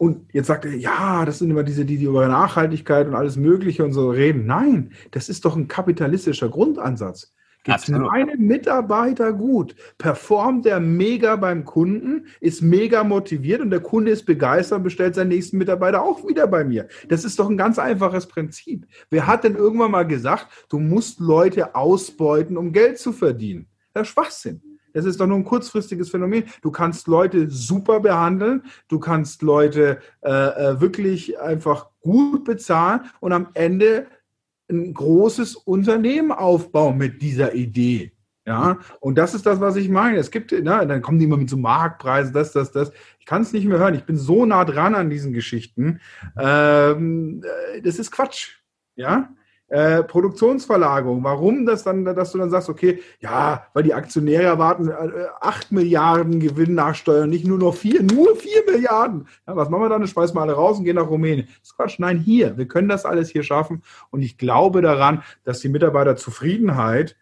Und jetzt sagt er, ja, das sind immer diese, die, die über Nachhaltigkeit und alles Mögliche und so reden. Nein, das ist doch ein kapitalistischer Grundansatz. Geht es meinem Mitarbeiter gut, performt er mega beim Kunden, ist mega motiviert und der Kunde ist begeistert und bestellt seinen nächsten Mitarbeiter auch wieder bei mir. Das ist doch ein ganz einfaches Prinzip. Wer hat denn irgendwann mal gesagt, du musst Leute ausbeuten, um Geld zu verdienen? Das ist Schwachsinn. Das ist doch nur ein kurzfristiges Phänomen. Du kannst Leute super behandeln, du kannst Leute äh, äh, wirklich einfach gut bezahlen und am Ende ein großes Unternehmen aufbauen mit dieser Idee. Ja, und das ist das, was ich meine. Es gibt, na, dann kommen die immer mit so Marktpreisen, das, das, das. Ich kann es nicht mehr hören. Ich bin so nah dran an diesen Geschichten. Ähm, äh, das ist Quatsch. Ja, äh, Produktionsverlagerung. Warum das dann, dass du dann sagst, okay, ja, weil die Aktionäre erwarten äh, 8 Milliarden Gewinn nachsteuern, nicht nur noch 4, nur 4 Milliarden. Ja, was machen wir dann? Schmeißen wir alle raus und gehen nach Rumänien. Das ist Quatsch. Nein, hier. Wir können das alles hier schaffen. Und ich glaube daran, dass die Mitarbeiterzufriedenheit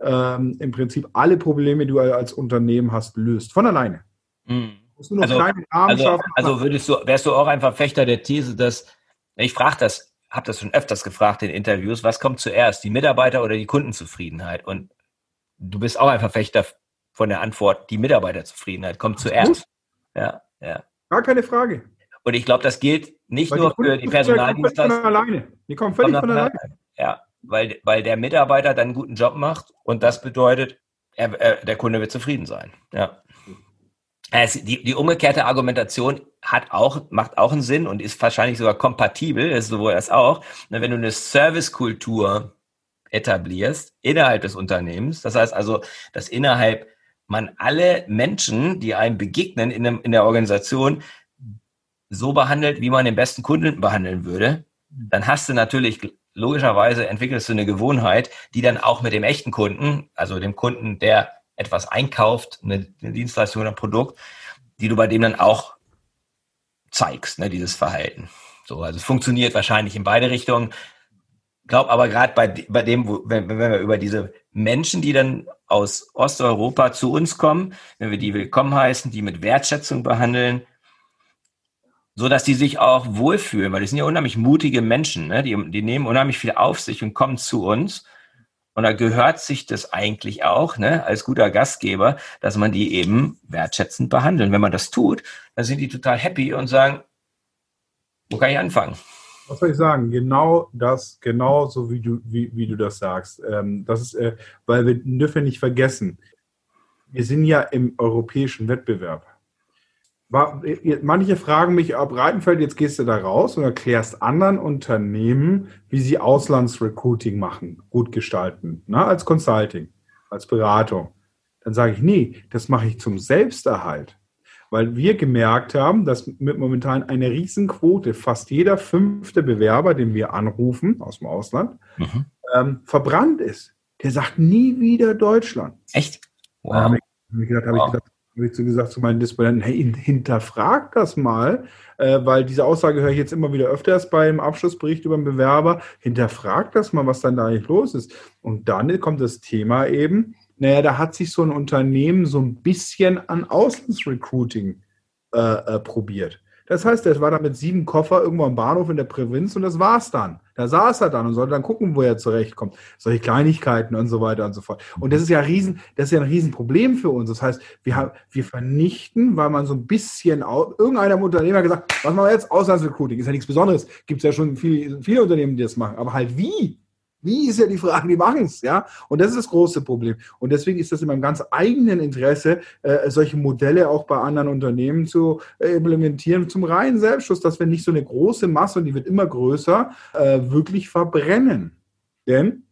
ähm, im Prinzip alle Probleme, die du als Unternehmen hast, löst. Von alleine. Mhm. Also, also, also würdest du, wärst du auch ein Verfechter der These, dass, ich frage das habe das schon öfters gefragt in Interviews, was kommt zuerst, die Mitarbeiter oder die Kundenzufriedenheit? Und du bist auch ein Verfechter von der Antwort, die Mitarbeiterzufriedenheit kommt zuerst. Ja, ja. Gar keine Frage. Und ich glaube, das gilt nicht weil nur die für die Personaldienstleister. alleine. Die kommen völlig von alleine. Ja, weil, weil der Mitarbeiter dann einen guten Job macht und das bedeutet, er, er, der Kunde wird zufrieden sein. Ja. Es, die, die umgekehrte Argumentation hat auch, macht auch einen Sinn und ist wahrscheinlich sogar kompatibel, ist sowohl das auch. Wenn du eine Servicekultur etablierst innerhalb des Unternehmens, das heißt also, dass innerhalb man alle Menschen, die einem begegnen in, dem, in der Organisation, so behandelt, wie man den besten Kunden behandeln würde, dann hast du natürlich logischerweise entwickelst du eine Gewohnheit, die dann auch mit dem echten Kunden, also dem Kunden, der etwas einkauft, eine, Dienstleistung oder ein Produkt, die du bei dem dann auch zeigst, ne, dieses Verhalten. So, also es funktioniert wahrscheinlich in beide Richtungen. Glaub aber gerade bei, bei dem, wo, wenn, wenn wir über diese Menschen, die dann aus Osteuropa zu uns kommen, wenn wir die willkommen heißen, die mit Wertschätzung behandeln, so dass die sich auch wohlfühlen, weil die sind ja unheimlich mutige Menschen, ne? die, die nehmen unheimlich viel auf sich und kommen zu uns und da gehört sich das eigentlich auch, ne, als guter Gastgeber, dass man die eben wertschätzend behandelt. Wenn man das tut, dann sind die total happy und sagen, wo kann ich anfangen? Was soll ich sagen? Genau das, genau so wie du, wie, wie du das sagst. Ähm, das ist, äh, weil wir dürfen nicht vergessen, wir sind ja im europäischen Wettbewerb. Manche fragen mich, ab Breitenfeld, jetzt gehst du da raus und erklärst anderen Unternehmen, wie sie Auslandsrecruiting machen, gut gestalten, ne, als Consulting, als Beratung. Dann sage ich, nee, das mache ich zum Selbsterhalt. Weil wir gemerkt haben, dass mit momentan eine Riesenquote, fast jeder fünfte Bewerber, den wir anrufen aus dem Ausland, mhm. ähm, verbrannt ist. Der sagt nie wieder Deutschland. Echt? Wow. Da gedacht, wow. gedacht, habe ich so gesagt zu meinen Disponenten, hey, hinterfrag das mal, äh, weil diese Aussage höre ich jetzt immer wieder öfters beim Abschlussbericht über den Bewerber. Hinterfrag das mal, was dann da eigentlich los ist. Und dann kommt das Thema eben, naja, da hat sich so ein Unternehmen so ein bisschen an Auslandsrecruiting äh, äh, probiert. Das heißt, er war da mit sieben Koffer irgendwo am Bahnhof in der Provinz und das war's dann. Da saß er dann und sollte dann gucken, wo er zurechtkommt. Solche Kleinigkeiten und so weiter und so fort. Und das ist ja ein Riesen, das ist ja ein Riesenproblem für uns. Das heißt, wir haben, wir vernichten, weil man so ein bisschen, Unternehmen hat gesagt, was machen wir jetzt? Auslandsrecruiting. Ist ja nichts Besonderes. Gibt es ja schon viele, viele Unternehmen, die das machen. Aber halt wie? Wie ist ja die Frage, die machen es, ja? Und das ist das große Problem. Und deswegen ist das in meinem ganz eigenen Interesse, äh, solche Modelle auch bei anderen Unternehmen zu äh, implementieren, zum reinen Selbstschutz, dass wir nicht so eine große Masse, und die wird immer größer, äh, wirklich verbrennen. Denn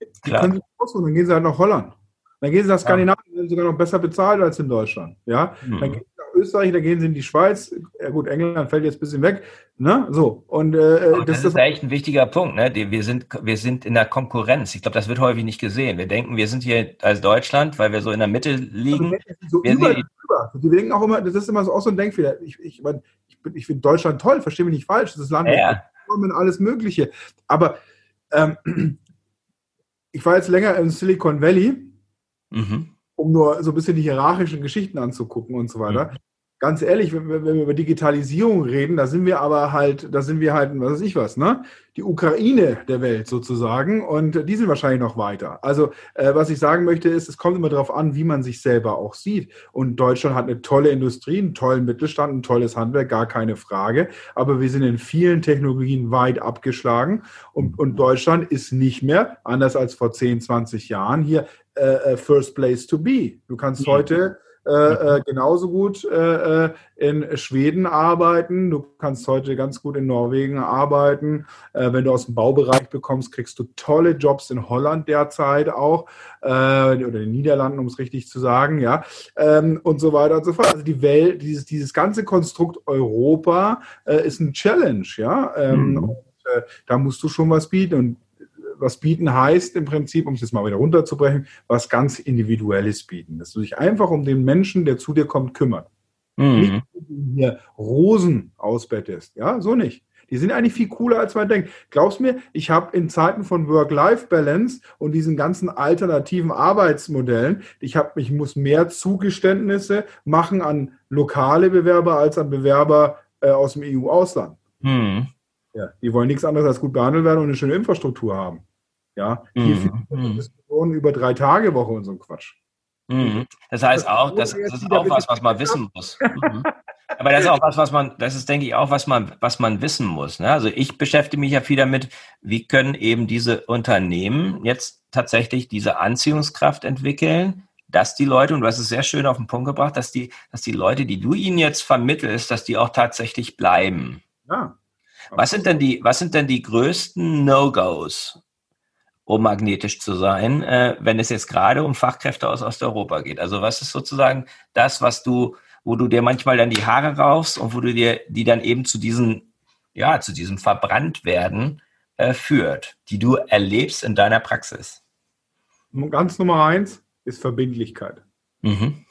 die Klar. können sich aussuchen, dann gehen sie halt nach Holland. Dann gehen sie nach Skandinavien, ja. sind sogar noch besser bezahlt als in Deutschland. Ja? Mhm. Dann gehen Österreich, dann gehen sie in die Schweiz. Ja gut, England fällt jetzt ein bisschen weg. Ne? So. Und, äh, das, das, ist echt ein wichtiger Punkt. Ne? Wir, sind, wir sind in der Konkurrenz. Ich glaube, das wird häufig nicht gesehen. Wir denken, wir sind hier als Deutschland, weil wir so in der Mitte liegen. Also, so wir über, über. Die denken auch immer, das ist immer so, auch so ein Denkfehler. Ich, ich, ich, ich finde Deutschland toll, verstehe mich nicht falsch. Das ist Land ja, ja. alles Mögliche. Aber ähm, ich war jetzt länger im Silicon Valley mhm. Um nur so ein bisschen die hierarchischen Geschichten anzugucken und so weiter. Ganz ehrlich, wenn wir, wenn wir, über Digitalisierung reden, da sind wir aber halt, da sind wir halt, was weiß ich was, ne? Die Ukraine der Welt sozusagen und die sind wahrscheinlich noch weiter. Also, äh, was ich sagen möchte ist, es kommt immer darauf an, wie man sich selber auch sieht. Und Deutschland hat eine tolle Industrie, einen tollen Mittelstand, ein tolles Handwerk, gar keine Frage. Aber wir sind in vielen Technologien weit abgeschlagen und, und Deutschland ist nicht mehr, anders als vor 10, 20 Jahren, hier äh, äh, first place to be. Du kannst ja. heute äh, äh, genauso gut äh, äh, in Schweden arbeiten. Du kannst heute ganz gut in Norwegen arbeiten. Äh, wenn du aus dem Baubereich bekommst, kriegst du tolle Jobs in Holland derzeit auch äh, oder in den Niederlanden, um es richtig zu sagen, ja ähm, und so weiter und so fort. Also die Welt, dieses dieses ganze Konstrukt Europa ist ein Challenge, ja. Ähm, mhm. und, da musst du schon was bieten und was bieten heißt im Prinzip, um es jetzt mal wieder runterzubrechen, was ganz Individuelles bieten. Dass du dich einfach um den Menschen, der zu dir kommt, kümmert. Mhm. Nicht, dass du hier Rosen ausbettest. Ja, so nicht. Die sind eigentlich viel cooler, als man denkt. Glaubst mir, ich habe in Zeiten von Work-Life-Balance und diesen ganzen alternativen Arbeitsmodellen, ich habe, ich muss mehr Zugeständnisse machen an lokale Bewerber als an Bewerber äh, aus dem EU-Ausland. Mhm. Ja, die wollen nichts anderes als gut behandelt werden und eine schöne Infrastruktur haben. Ja, hier mhm. Diskussionen über drei Tage Woche und so ein Quatsch. Mhm. Das heißt auch, das, das ist auch was, was man wissen muss. Mhm. Aber das ist auch was, was man, das ist, denke ich, auch was man, was man wissen muss. Ne? Also ich beschäftige mich ja viel damit, wie können eben diese Unternehmen jetzt tatsächlich diese Anziehungskraft entwickeln, dass die Leute, und du hast es sehr schön auf den Punkt gebracht, dass die, dass die Leute, die du ihnen jetzt vermittelst, dass die auch tatsächlich bleiben. Ja. Was sind denn die, was sind denn die größten No-Gos, um magnetisch zu sein, äh, wenn es jetzt gerade um Fachkräfte aus Osteuropa geht? Also was ist sozusagen das, was du, wo du dir manchmal dann die Haare raufst und wo du dir die dann eben zu diesen, ja, zu diesem Verbranntwerden äh, führt, die du erlebst in deiner Praxis? Ganz Nummer eins ist Verbindlichkeit. Mhm.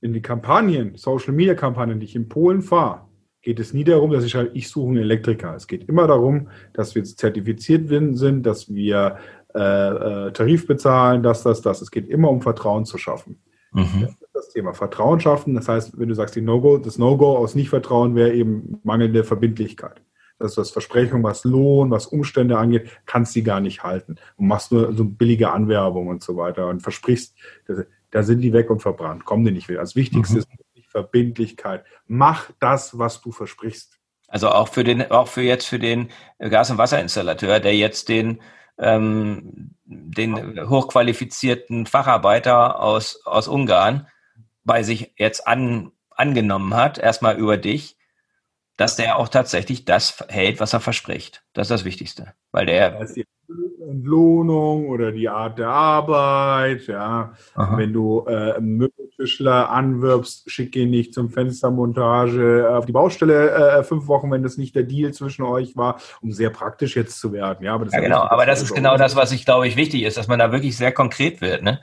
In die Kampagnen, Social Media Kampagnen, die ich in Polen fahre, geht es nie darum, dass ich schreibe, ich suche einen Elektriker. Es geht immer darum, dass wir zertifiziert sind, dass wir äh, äh, Tarif bezahlen, dass das, das. Es geht immer um Vertrauen zu schaffen. Mhm. Das ist das Thema Vertrauen schaffen. Das heißt, wenn du sagst, die No-Go, das No-Go aus Nicht-Vertrauen wäre eben mangelnde Verbindlichkeit. Das ist das Versprechung, was Lohn, was Umstände angeht, kannst du gar nicht halten. Und machst nur so billige Anwerbung und so weiter und versprichst, da sind die weg und verbrannt, kommen die nicht wieder. Das Wichtigste mhm. ist Verbindlichkeit. Mach das, was du versprichst. Also auch für den, auch für jetzt für den Gas- und Wasserinstallateur, der jetzt den ähm, den hochqualifizierten Facharbeiter aus, aus Ungarn bei sich jetzt an, angenommen hat, erstmal über dich, dass der auch tatsächlich das hält, was er verspricht. Das ist das Wichtigste. Weil der. Das die Entlohnung oder die Art der Arbeit, ja. Aha. Wenn du äh, Möbeltischler anwirbst, schick ihn nicht zum Fenstermontage auf die Baustelle äh, fünf Wochen, wenn das nicht der Deal zwischen euch war, um sehr praktisch jetzt zu werden. Ja, aber das ja genau, aber das ist genau das, was ich glaube ich wichtig ist, dass man da wirklich sehr konkret wird, ne?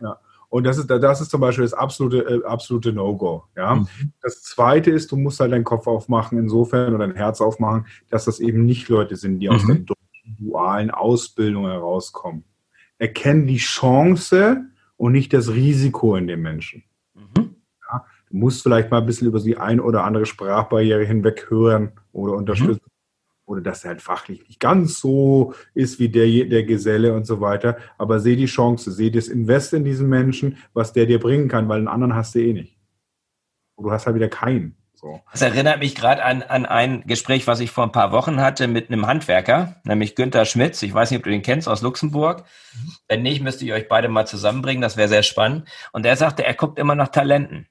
Ja. Und das ist, das ist zum Beispiel das absolute, äh, absolute No-Go. Ja? Mhm. Das zweite ist, du musst halt deinen Kopf aufmachen, insofern oder dein Herz aufmachen, dass das eben nicht Leute sind, die mhm. aus der dualen Ausbildung herauskommen. Erkennen die Chance und nicht das Risiko in dem Menschen. Mhm. Ja? Du musst vielleicht mal ein bisschen über die ein oder andere Sprachbarriere hinweg hören oder unterstützen oder dass er halt fachlich nicht ganz so ist wie der, der Geselle und so weiter. Aber seh die Chance, seh das Invest in diesen Menschen, was der dir bringen kann, weil einen anderen hast du eh nicht. Und du hast halt wieder keinen. So. Das erinnert mich gerade an, an ein Gespräch, was ich vor ein paar Wochen hatte mit einem Handwerker, nämlich Günther Schmitz. Ich weiß nicht, ob du den kennst aus Luxemburg. Mhm. Wenn nicht, müsste ich euch beide mal zusammenbringen. Das wäre sehr spannend. Und er sagte, er guckt immer nach Talenten.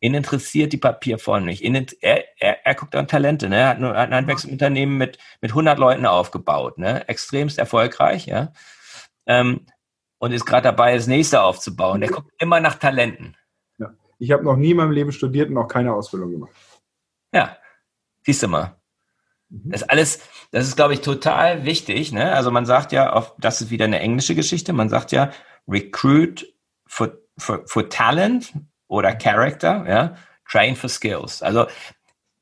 Ihn interessiert die Papierform nicht. Ihn, er, er, er guckt an Talente. Ne? Er hat ein Handwerksunternehmen mit, mit 100 Leuten aufgebaut. Ne? Extremst erfolgreich. Ja? Ähm, und ist gerade dabei, das nächste aufzubauen. Der guckt immer nach Talenten. Ich habe noch nie in meinem Leben studiert und auch keine Ausbildung gemacht. Ja, siehst du mal. Mhm. Das alles, das ist, glaube ich, total wichtig. Ne? Also man sagt ja, auf, das ist wieder eine englische Geschichte, man sagt ja, recruit for, for, for talent oder Character, ja, train for skills. Also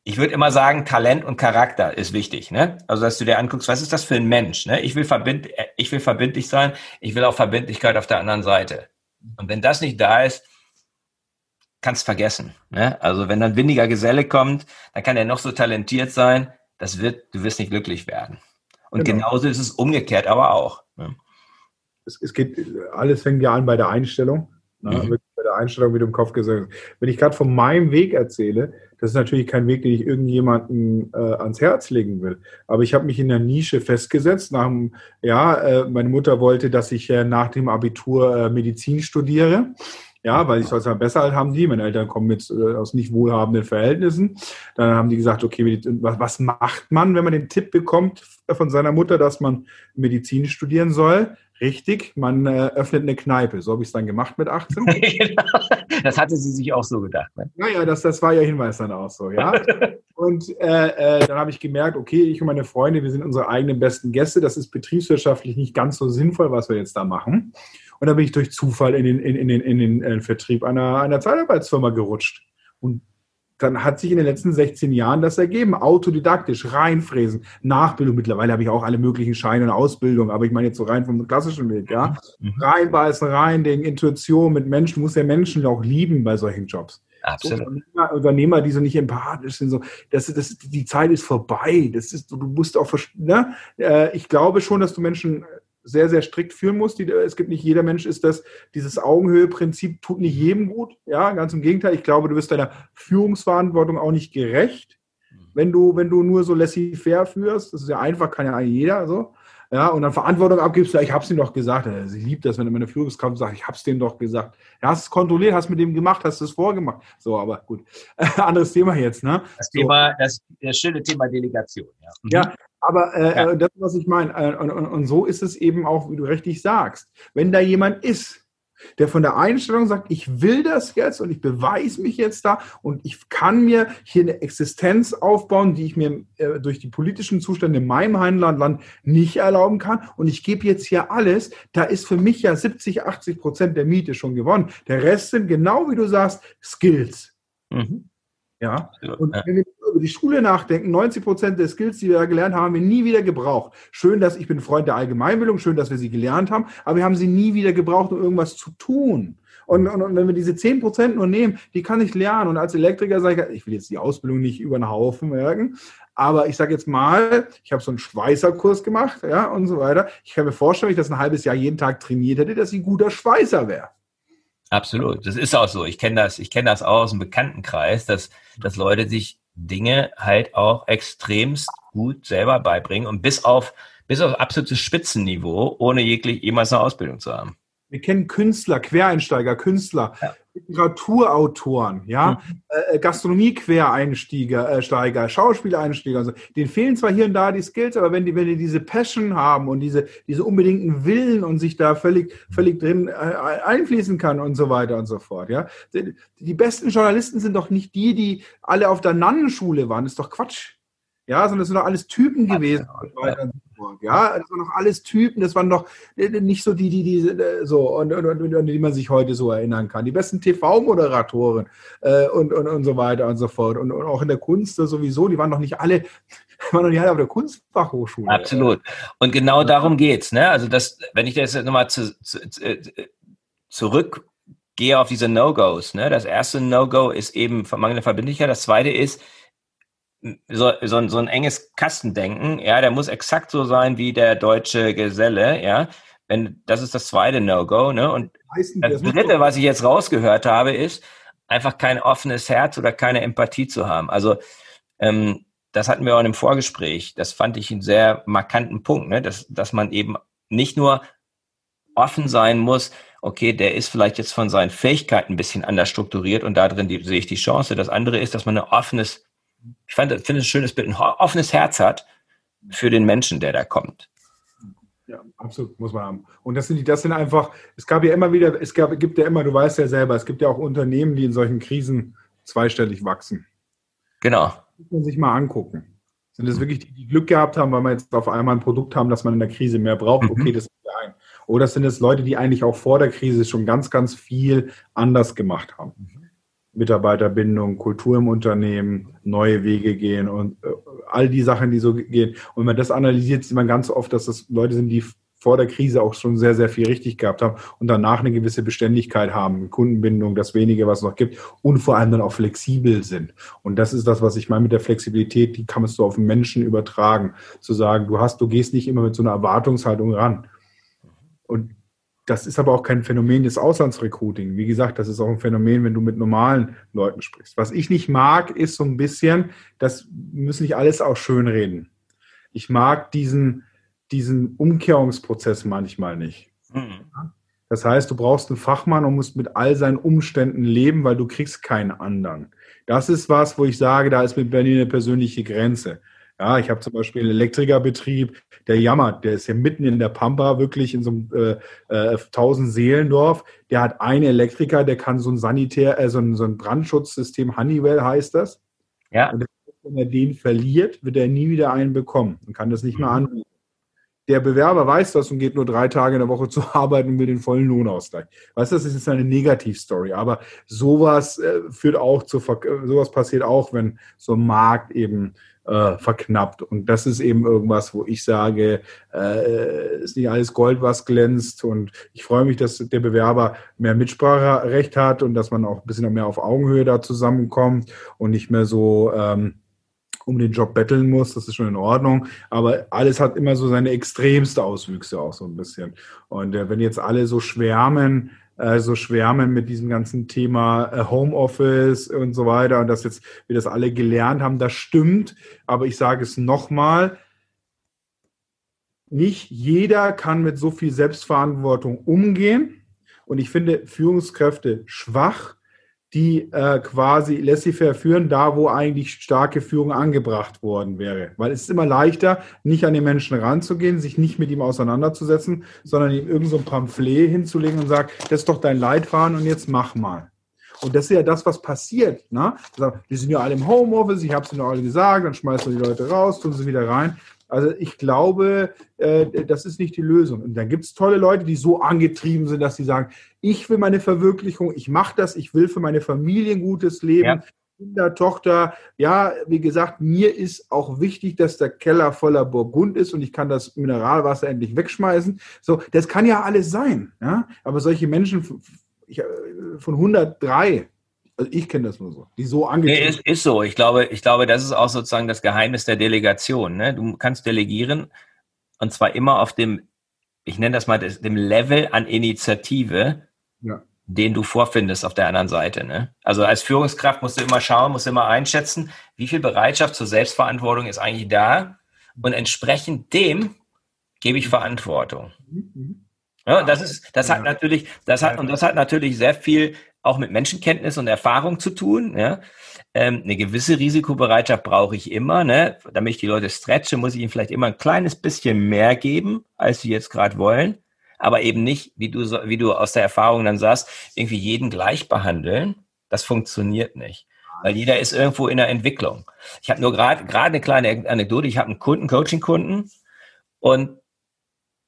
ich würde immer sagen, Talent und Charakter ist wichtig. Ne? Also, dass du dir anguckst, was ist das für ein Mensch? Ne? Ich, will verbind, ich will verbindlich sein, ich will auch Verbindlichkeit auf der anderen Seite. Und wenn das nicht da ist, kannst vergessen. Ne? Also wenn dann windiger Geselle kommt, dann kann er noch so talentiert sein, das wird, du wirst nicht glücklich werden. Und genau. genauso ist es umgekehrt aber auch. Ne? Es, es geht, alles fängt ja an bei der Einstellung. Ne? Mhm der Einstellung, wie du im Kopf gesagt hast. Wenn ich gerade von meinem Weg erzähle, das ist natürlich kein Weg, den ich irgendjemandem äh, ans Herz legen will. Aber ich habe mich in der Nische festgesetzt. Nach dem, ja, äh, meine Mutter wollte, dass ich äh, nach dem Abitur äh, Medizin studiere. Ja, weil ich soll es ja besser halt haben die. Meine Eltern kommen mit äh, aus nicht wohlhabenden Verhältnissen. Dann haben die gesagt, okay, was, was macht man, wenn man den Tipp bekommt von seiner Mutter, dass man Medizin studieren soll? Richtig, man äh, öffnet eine Kneipe. So habe ich es dann gemacht mit 18. genau. Das hatte sie sich auch so gedacht. Ne? Naja, das, das war ihr Hinweis dann auch so, ja. und äh, äh, dann habe ich gemerkt, okay, ich und meine Freunde, wir sind unsere eigenen besten Gäste. Das ist betriebswirtschaftlich nicht ganz so sinnvoll, was wir jetzt da machen. Und dann bin ich durch Zufall in den, in, in den, in den äh, Vertrieb einer, einer Zeitarbeitsfirma gerutscht. Und dann hat sich in den letzten 16 Jahren das ergeben. Autodidaktisch, reinfräsen, Nachbildung. Mittlerweile habe ich auch alle möglichen Scheine und Ausbildung, aber ich meine jetzt so rein vom klassischen Weg, ja. Mhm. Reinbeißen, rein, den Intuition mit Menschen, du musst ja Menschen auch lieben bei solchen Jobs. Absolut. So Unternehmer, Unternehmer, die so nicht empathisch sind, so, das, das, die Zeit ist vorbei. Das ist, du musst auch, ne? Äh, ich glaube schon, dass du Menschen sehr, sehr strikt führen muss. Die, es gibt nicht jeder Mensch ist das, dieses Augenhöhe-Prinzip tut nicht jedem gut. Ja, ganz im Gegenteil. Ich glaube, du wirst deiner Führungsverantwortung auch nicht gerecht, wenn du, wenn du nur so laissez-faire führst. Das ist ja einfach, kann ja jeder so. Ja, und dann Verantwortung abgibst, ja, ich hab's ihm doch gesagt. Sie liebt das, wenn meine Führungskraft sagt, ich hab's dem doch gesagt. Ja, hast es kontrolliert, hast mit dem gemacht, hast es vorgemacht. So, aber gut. Anderes Thema jetzt, ne? Das Thema, das, das schöne Thema Delegation, ja. Mhm. Ja, aber äh, ja. Äh, das, was ich meine, äh, und, und, und so ist es eben auch, wie du richtig sagst. Wenn da jemand ist, der von der Einstellung sagt, ich will das jetzt und ich beweise mich jetzt da und ich kann mir hier eine Existenz aufbauen, die ich mir äh, durch die politischen Zustände in meinem Heimatland nicht erlauben kann und ich gebe jetzt hier alles, da ist für mich ja 70, 80 Prozent der Miete schon gewonnen. Der Rest sind genau wie du sagst, Skills. Mhm. Ja, und wenn wir über die Schule nachdenken, 90 Prozent der Skills, die wir da gelernt haben, haben wir nie wieder gebraucht. Schön, dass ich bin Freund der Allgemeinbildung, schön, dass wir sie gelernt haben, aber wir haben sie nie wieder gebraucht, um irgendwas zu tun. Und, und, und wenn wir diese 10 Prozent nur nehmen, die kann ich lernen. Und als Elektriker sage ich, ich will jetzt die Ausbildung nicht über den Haufen merken, aber ich sage jetzt mal, ich habe so einen Schweißerkurs gemacht, ja, und so weiter. Ich kann mir vorstellen, wenn ich das ein halbes Jahr jeden Tag trainiert hätte, dass ich ein guter Schweißer wäre. Absolut. Das ist auch so. Ich kenne das, ich kenne das auch aus dem Bekanntenkreis, dass, dass Leute sich Dinge halt auch extremst gut selber beibringen und bis auf, bis auf absolutes Spitzenniveau, ohne jeglich jemals eine Ausbildung zu haben. Wir kennen Künstler, Quereinsteiger, Künstler, ja. Literaturautoren, ja, mhm. äh, Gastronomie-Quereinsteiger, äh, Steiger, Schauspieleinsteiger. Also, denen fehlen zwar hier und da die Skills, aber wenn die, wenn die diese Passion haben und diese, diese unbedingten Willen und sich da völlig, völlig drin äh, einfließen kann und so weiter und so fort, ja. Die, die besten Journalisten sind doch nicht die, die alle auf der Nannenschule waren. Das ist doch Quatsch. Ja, sondern das sind doch alles Typen gewesen. Ja, Ja, das waren doch alles Typen, das waren doch äh, nicht so die, die, die, äh, so, und, und, und, und die man sich heute so erinnern kann. Die besten TV-Moderatoren äh, und, und, und so weiter und so fort. Und, und auch in der Kunst sowieso, die waren doch nicht alle, waren doch nicht alle auf der Kunstfachhochschule. Absolut. Und genau darum geht's, ne? Also das, wenn ich das nochmal zu, zu, zurückgehe auf diese No-Gos, ne? Das erste No-Go ist eben mangelnde Verbindlichkeit, das zweite ist, so, so, ein, so ein enges Kastendenken, ja, der muss exakt so sein wie der deutsche Geselle, ja. Wenn, das ist das zweite No-Go, ne? Und das dritte, was ich jetzt rausgehört habe, ist, einfach kein offenes Herz oder keine Empathie zu haben. Also, ähm, das hatten wir auch in einem Vorgespräch. Das fand ich einen sehr markanten Punkt, ne? dass, dass man eben nicht nur offen sein muss, okay, der ist vielleicht jetzt von seinen Fähigkeiten ein bisschen anders strukturiert und da drin die, sehe ich die Chance. Das andere ist, dass man ein offenes ich fand, finde es ein schönes Bild, ein offenes Herz hat für den Menschen, der da kommt. Ja, absolut, muss man haben. Und das sind die, das sind einfach, es gab ja immer wieder, es gab, gibt ja immer, du weißt ja selber, es gibt ja auch Unternehmen, die in solchen Krisen zweistellig wachsen. Genau. Das muss man sich mal angucken. Sind das wirklich die, die Glück gehabt haben, weil wir jetzt auf einmal ein Produkt haben, das man in der Krise mehr braucht? Mhm. Okay, das ist ein. Oder sind es Leute, die eigentlich auch vor der Krise schon ganz, ganz viel anders gemacht haben? Mitarbeiterbindung, Kultur im Unternehmen, neue Wege gehen und äh, all die Sachen, die so gehen. Und wenn man das analysiert, sieht man ganz oft, dass das Leute sind, die vor der Krise auch schon sehr, sehr viel richtig gehabt haben und danach eine gewisse Beständigkeit haben, Kundenbindung, das wenige, was es noch gibt und vor allem dann auch flexibel sind. Und das ist das, was ich meine mit der Flexibilität, die kann man so auf den Menschen übertragen. Zu sagen, du hast, du gehst nicht immer mit so einer Erwartungshaltung ran. Und das ist aber auch kein Phänomen des Auslandsrecruiting. Wie gesagt, das ist auch ein Phänomen, wenn du mit normalen Leuten sprichst. Was ich nicht mag, ist so ein bisschen, das müssen nicht alles auch schönreden. Ich mag diesen, diesen Umkehrungsprozess manchmal nicht. Mhm. Das heißt, du brauchst einen Fachmann und musst mit all seinen Umständen leben, weil du kriegst keinen anderen. Das ist was, wo ich sage, da ist mit Berlin eine persönliche Grenze. Ja, ich habe zum Beispiel einen Elektrikerbetrieb, der jammert, der ist ja mitten in der Pampa, wirklich in so einem äh, äh, 1000 Seelendorf. Der hat einen Elektriker, der kann so ein Sanitär, äh, so, ein, so ein Brandschutzsystem, Honeywell heißt das. Ja. Und wenn er den verliert, wird er nie wieder einen bekommen und kann das nicht mehr mhm. anrufen. Der Bewerber weiß das und geht nur drei Tage in der Woche zur Arbeit und will den vollen Lohnausgleich. Weißt du, das ist jetzt eine Negativstory, aber sowas äh, führt auch zu, sowas passiert auch, wenn so ein Markt eben äh, verknappt. Und das ist eben irgendwas, wo ich sage, äh, ist nicht alles Gold, was glänzt. Und ich freue mich, dass der Bewerber mehr Mitspracherecht hat und dass man auch ein bisschen mehr auf Augenhöhe da zusammenkommt und nicht mehr so ähm, um den Job betteln muss, das ist schon in Ordnung. Aber alles hat immer so seine extremste Auswüchse auch so ein bisschen. Und äh, wenn jetzt alle so schwärmen, äh, so schwärmen mit diesem ganzen Thema äh, Homeoffice und so weiter und dass jetzt wir das alle gelernt haben, das stimmt. Aber ich sage es nochmal, nicht jeder kann mit so viel Selbstverantwortung umgehen. Und ich finde Führungskräfte schwach, die äh, quasi laissez-faire führen, da wo eigentlich starke Führung angebracht worden wäre. Weil es ist immer leichter, nicht an den Menschen ranzugehen, sich nicht mit ihm auseinanderzusetzen, sondern ihm irgendein so Pamphlet hinzulegen und sagen, das ist doch dein Leitfaden und jetzt mach mal. Und das ist ja das, was passiert. Ne? Wir sind ja alle im Homeoffice, ich habe es ihnen alle gesagt, dann schmeißen wir die Leute raus, tun sie wieder rein. Also ich glaube, äh, das ist nicht die Lösung. Und dann gibt es tolle Leute, die so angetrieben sind, dass sie sagen, ich will meine Verwirklichung, ich mache das, ich will für meine Familie ein gutes Leben. Ja. Kinder, Tochter, ja, wie gesagt, mir ist auch wichtig, dass der Keller voller Burgund ist und ich kann das Mineralwasser endlich wegschmeißen. So, das kann ja alles sein, ja. Aber solche Menschen ich, äh, von 103, also ich kenne das nur so, die so angetrieben nee, ist, ist so. Ich glaube, ich glaube, das ist auch sozusagen das Geheimnis der Delegation. Ne? Du kannst delegieren und zwar immer auf dem, ich nenne das mal, dem Level an Initiative, ja. den du vorfindest auf der anderen Seite. Ne? Also als Führungskraft musst du immer schauen, musst du immer einschätzen, wie viel Bereitschaft zur Selbstverantwortung ist eigentlich da und entsprechend dem gebe ich Verantwortung. Mhm. mhm. Ja, das ist, das hat natürlich, das hat, und das hat natürlich sehr viel auch mit Menschenkenntnis und Erfahrung zu tun. Ja? Ähm, eine gewisse Risikobereitschaft brauche ich immer. Ne? Damit ich die Leute stretche, muss ich ihnen vielleicht immer ein kleines bisschen mehr geben, als sie jetzt gerade wollen. Aber eben nicht, wie du, wie du aus der Erfahrung dann sagst, irgendwie jeden gleich behandeln. Das funktioniert nicht. Weil jeder ist irgendwo in der Entwicklung. Ich habe nur gerade gerade eine kleine Anekdote. Ich habe einen Kunden, Coaching-Kunden, Und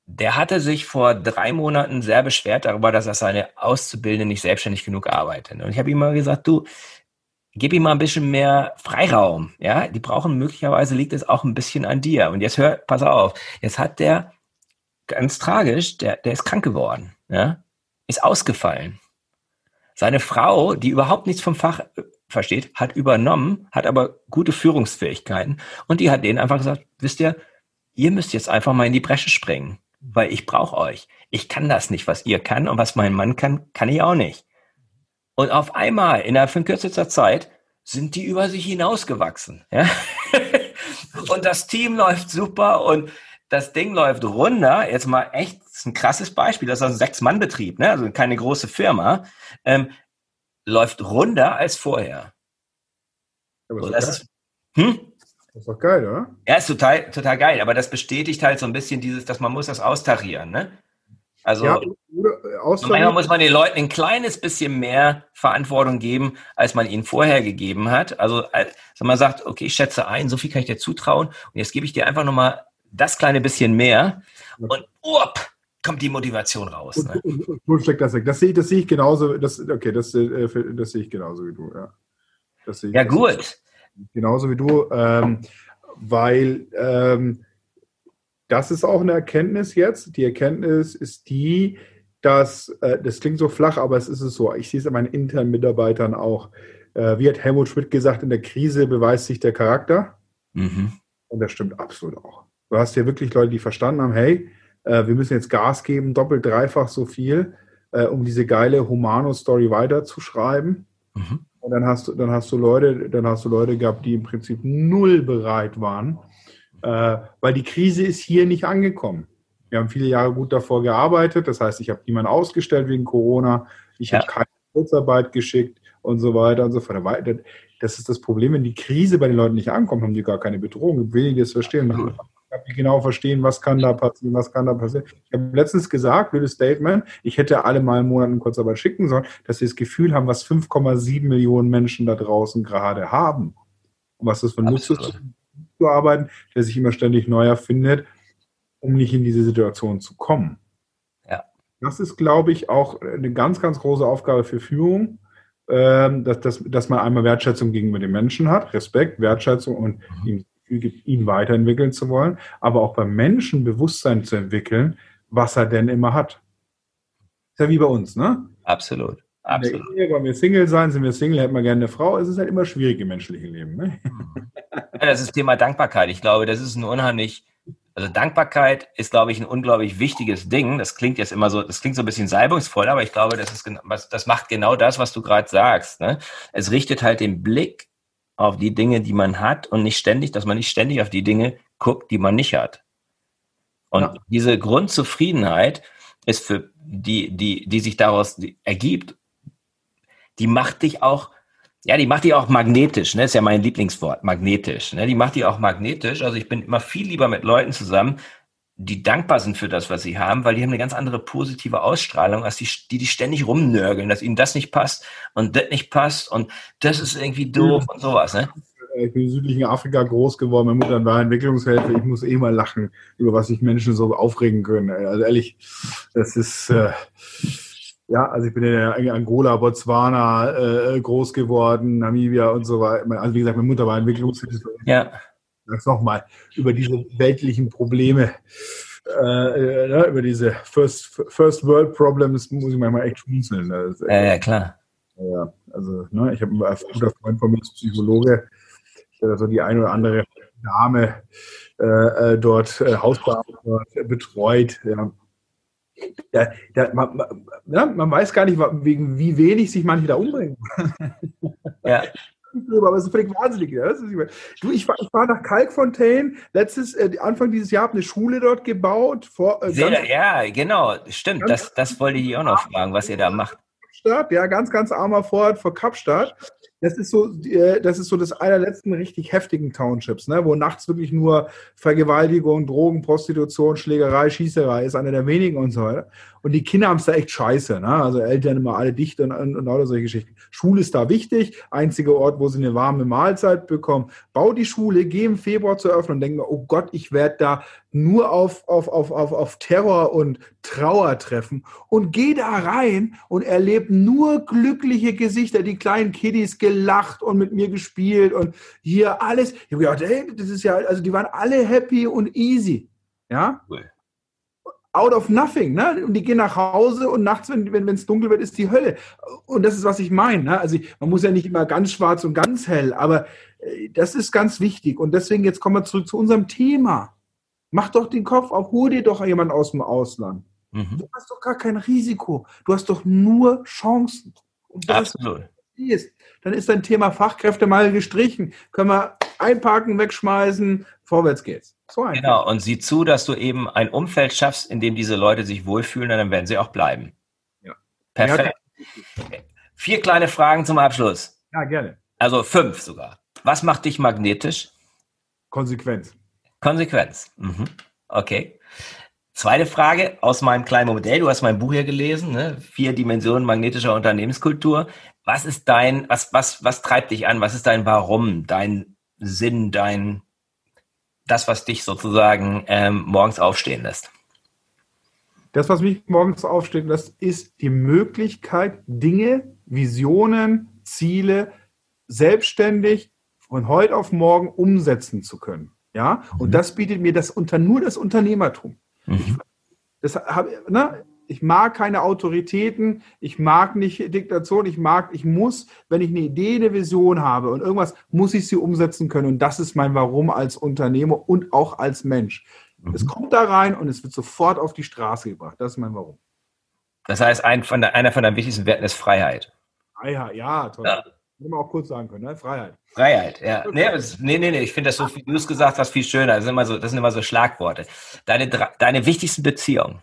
der hatte sich vor drei Monaten sehr beschwert darüber, dass er seine Auszubildende nicht selbstständig genug arbeitet. Und ich habe ihm mal gesagt, du, gib ihm mal ein bisschen mehr Freiraum. Ja, die brauchen möglicherweise liegt es auch ein bisschen an dir. Und jetzt hör, pass auf, jetzt hat der ganz tragisch, der, der ist krank geworden. Ja, ist ausgefallen. Seine Frau, die überhaupt nichts vom Fach äh, versteht, hat übernommen, hat aber gute Führungsfähigkeiten und die hat denen einfach gesagt, wisst ihr, ihr müsst jetzt einfach mal in die Bresche springen weil ich brauche euch. Ich kann das nicht, was ihr kann und was mein Mann kann, kann ich auch nicht. Und auf einmal, innerhalb von kürzester Zeit, sind die über sich hinausgewachsen. Ja? und das Team läuft super und das Ding läuft runter. Jetzt mal echt, das ist ein krasses Beispiel. Das ist ein Sechs-Mann-Betrieb, ne? also keine große Firma. Ähm, läuft runter als vorher. So, das ist, hm? Das ist doch geil, oder? Ja, ist total, total geil. Aber das bestätigt halt so ein bisschen dieses, dass man muss das austarieren, ne? Also ja, manchmal muss man den Leuten ein kleines bisschen mehr Verantwortung geben, als man ihnen vorher gegeben hat. Also wenn man sagt, okay, ich schätze ein, so viel kann ich dir zutrauen und jetzt gebe ich dir einfach nochmal das kleine bisschen mehr und up, kommt die Motivation raus. Ne? Und, und, und das weg. Das sehe, das sehe ich genauso. Das, okay, das, äh, das sehe ich genauso wie du. Ja, das sehe ich, ja gut. Genauso wie du, ähm, weil ähm, das ist auch eine Erkenntnis jetzt. Die Erkenntnis ist die, dass, äh, das klingt so flach, aber es ist es so. Ich sehe es an meinen internen Mitarbeitern auch. Äh, wie hat Helmut Schmidt gesagt, in der Krise beweist sich der Charakter. Mhm. Und das stimmt absolut auch. Du hast ja wirklich Leute, die verstanden haben, hey, äh, wir müssen jetzt Gas geben, doppelt, dreifach so viel, äh, um diese geile Humano-Story weiterzuschreiben. Mhm. Und dann hast du, dann hast du Leute, dann hast du Leute gehabt, die im Prinzip null bereit waren, äh, weil die Krise ist hier nicht angekommen. Wir haben viele Jahre gut davor gearbeitet. Das heißt, ich habe niemanden ausgestellt wegen Corona. Ich ja. habe keine Kurzarbeit geschickt und so weiter und so fort. Das ist das Problem, wenn die Krise bei den Leuten nicht ankommt, haben die gar keine Bedrohung. Wenige das verstehen die genau verstehen, was kann da passieren, was kann da passieren. Ich habe letztens gesagt, blödes Statement, ich hätte alle mal einen Monat in Kurzarbeit schicken sollen, dass sie das Gefühl haben, was 5,7 Millionen Menschen da draußen gerade haben. Und was das für ein Luxus ist, zu arbeiten, der sich immer ständig neu erfindet, um nicht in diese Situation zu kommen. Ja. Das ist, glaube ich, auch eine ganz, ganz große Aufgabe für Führung, ähm, dass, dass, dass man einmal Wertschätzung gegenüber den Menschen hat, Respekt, Wertschätzung und mhm. ihm Gefühl gibt, ihn weiterentwickeln zu wollen, aber auch beim Menschen Bewusstsein zu entwickeln, was er denn immer hat. Ist ja wie bei uns, ne? Absolut. Absolut. Ehe, wollen wir Single sein? Sind wir Single? Hätten wir gerne eine Frau? Es ist halt immer schwierig im menschlichen Leben. Ne? Ja, das ist Thema Dankbarkeit. Ich glaube, das ist ein unheimlich, also Dankbarkeit ist, glaube ich, ein unglaublich wichtiges Ding. Das klingt jetzt immer so, das klingt so ein bisschen salbungsvoll, aber ich glaube, das ist, das macht genau das, was du gerade sagst. Ne? Es richtet halt den Blick auf die Dinge, die man hat und nicht ständig, dass man nicht ständig auf die Dinge guckt, die man nicht hat. Und ja. diese Grundzufriedenheit ist für die, die, die sich daraus ergibt, die macht dich auch, ja, die macht dich auch magnetisch, ne? Ist ja mein Lieblingswort, magnetisch. Ne? Die macht dich auch magnetisch. Also ich bin immer viel lieber mit Leuten zusammen, die dankbar sind für das, was sie haben, weil die haben eine ganz andere positive Ausstrahlung, als die, die, die ständig rumnörgeln, dass ihnen das nicht passt und das nicht passt und das ist irgendwie doof und sowas, ne? Ich bin im südlichen Afrika groß geworden, meine Mutter war Entwicklungshilfe, ich muss eh mal lachen, über was sich Menschen so aufregen können. Also ehrlich, das ist, äh, ja, also ich bin in Angola, Botswana äh, groß geworden, Namibia und so weiter. Also wie gesagt, meine Mutter war Entwicklungshilfe. Ja sag's nochmal, über diese weltlichen Probleme, äh, äh, über diese First, First World Problems muss ich manchmal echt schmunzeln. Ja, ja, klar. Ja, also ne, ich habe ein guter Freund von mir, Psychologe, ich habe so die eine oder andere Dame äh, äh dort äh, Hausbeamte betreut. Ja. Ja, ja, man, man, man, weiß gar nicht, wegen wie wenig sich manche da umbringen. Ja drüber, aber es ist völlig wahnsinnig. Ja? Du, ich war, ich war nach Kalkfontein letztes, äh, Anfang dieses Jahr, habe eine Schule dort gebaut. Vor, äh, ganz, ja, genau, stimmt. Das, das wollte ich auch noch fragen, was ihr da macht. Kapstadt, ja, ganz, ganz armer Vorort vor Kapstadt. Das ist so, äh, das ist so das allerletzten richtig heftigen Townships, ne, wo nachts wirklich nur Vergewaltigung, Drogen, Prostitution, Schlägerei, Schießerei ist, einer der wenigen und so weiter. Und die Kinder haben es da echt scheiße, ne? Also Eltern immer alle dicht und, und, und lauter solche Geschichten. Schule ist da wichtig, einziger Ort, wo sie eine warme Mahlzeit bekommen. Bau die Schule, geh im Februar zu öffnen und denk mir, oh Gott, ich werde da nur auf, auf, auf, auf, auf Terror und Trauer treffen. Und geh da rein und erlebe nur glückliche Gesichter, die kleinen Kiddies gelacht und mit mir gespielt und hier alles. Ich habe gedacht, ey, das ist ja, also die waren alle happy und easy. Ja? Cool out of nothing, ne? Und die gehen nach Hause und nachts, wenn wenn es dunkel wird, ist die Hölle. Und das ist, was ich meine. Ne? Also man muss ja nicht immer ganz schwarz und ganz hell, aber äh, das ist ganz wichtig. Und deswegen jetzt kommen wir zurück zu unserem Thema. Mach doch den Kopf auf, hol dir doch jemand aus dem Ausland. Mhm. Du hast doch gar kein Risiko. Du hast doch nur Chancen. Und das Absolut. Ist, dann ist dein Thema Fachkräfte mal gestrichen. Können wir einparken, wegschmeißen, vorwärts geht's. So einfach. Genau, und sieh zu, dass du eben ein Umfeld schaffst, in dem diese Leute sich wohlfühlen, und dann werden sie auch bleiben. Ja. Perfekt. Ja, Vier kleine Fragen zum Abschluss. Ja, gerne. Also fünf sogar. Was macht dich magnetisch? Konsequenz. Konsequenz. Mhm. Okay. Zweite Frage aus meinem kleinen Modell. Du hast mein Buch hier gelesen, ne? Vier Dimensionen magnetischer Unternehmenskultur. Was ist dein, was, was, was treibt dich an? Was ist dein Warum, dein Sinn, dein das, was dich sozusagen ähm, morgens aufstehen lässt? Das, was mich morgens aufstehen lässt, ist die Möglichkeit, Dinge, Visionen, Ziele selbstständig von heute auf morgen umsetzen zu können. Ja, und mhm. das bietet mir das unter nur das Unternehmertum. Mhm. Ich, hab, ne, ich mag keine Autoritäten, ich mag nicht Diktation, ich mag, ich muss, wenn ich eine Idee, eine Vision habe und irgendwas, muss ich sie umsetzen können. Und das ist mein Warum als Unternehmer und auch als Mensch. Mhm. Es kommt da rein und es wird sofort auf die Straße gebracht. Das ist mein Warum. Das heißt, ein von der, einer von deinen wichtigsten Werten ist Freiheit. Freiheit, ja, toll. Ja. Hätte man auch kurz sagen können, ne? Freiheit. Freiheit, ja. Nee, nee, nee, nee. ich finde das so, wie du es gesagt hast, viel schöner. Das sind immer so, das sind immer so Schlagworte. Deine, deine wichtigsten Beziehungen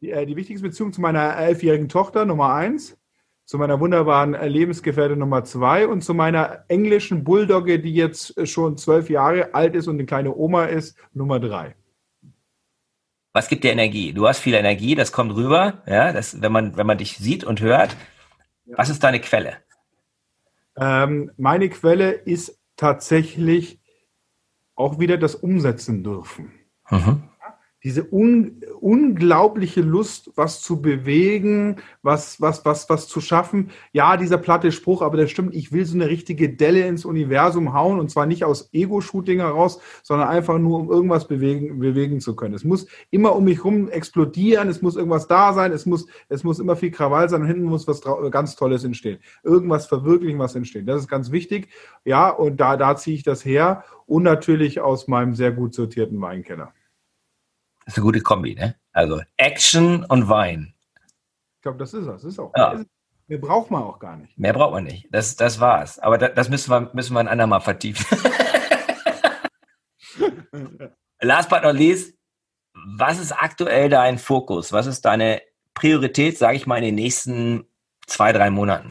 die, äh, die wichtigste Beziehung zu meiner elfjährigen Tochter, Nummer eins, zu meiner wunderbaren äh, Lebensgefährtin Nummer zwei und zu meiner englischen Bulldogge, die jetzt äh, schon zwölf Jahre alt ist und eine kleine Oma ist, Nummer drei. Was gibt dir Energie? Du hast viel Energie, das kommt rüber, ja, das, wenn, man, wenn man dich sieht und hört. Ja. Was ist deine Quelle? Ähm, meine Quelle ist tatsächlich auch wieder das Umsetzen dürfen. Mhm diese un, unglaubliche Lust, was zu bewegen, was, was, was, was zu schaffen. Ja, dieser platte Spruch, aber der stimmt. Ich will so eine richtige Delle ins Universum hauen und zwar nicht aus Ego-Shooting heraus, sondern einfach nur, um irgendwas bewegen, bewegen zu können. Es muss immer um mich rum explodieren. Es muss irgendwas da sein. Es muss, es muss immer viel Krawall sein und hinten muss was ganz Tolles entstehen. Irgendwas verwirklichen, was entstehen. Das ist ganz wichtig. Ja, und da, da ziehe ich das her und natürlich aus meinem sehr gut sortierten Weinkeller. Das ist eine gute Kombi, ne? Also Action und Wein. Ich glaube, das ist das. ist auch. Ja. Mehr braucht man auch gar nicht. Mehr braucht man nicht. Das, das war's. Aber das, das müssen wir, müssen wir ein andermal vertiefen. Last but not least, was ist aktuell dein Fokus? Was ist deine Priorität, sage ich mal, in den nächsten zwei, drei Monaten?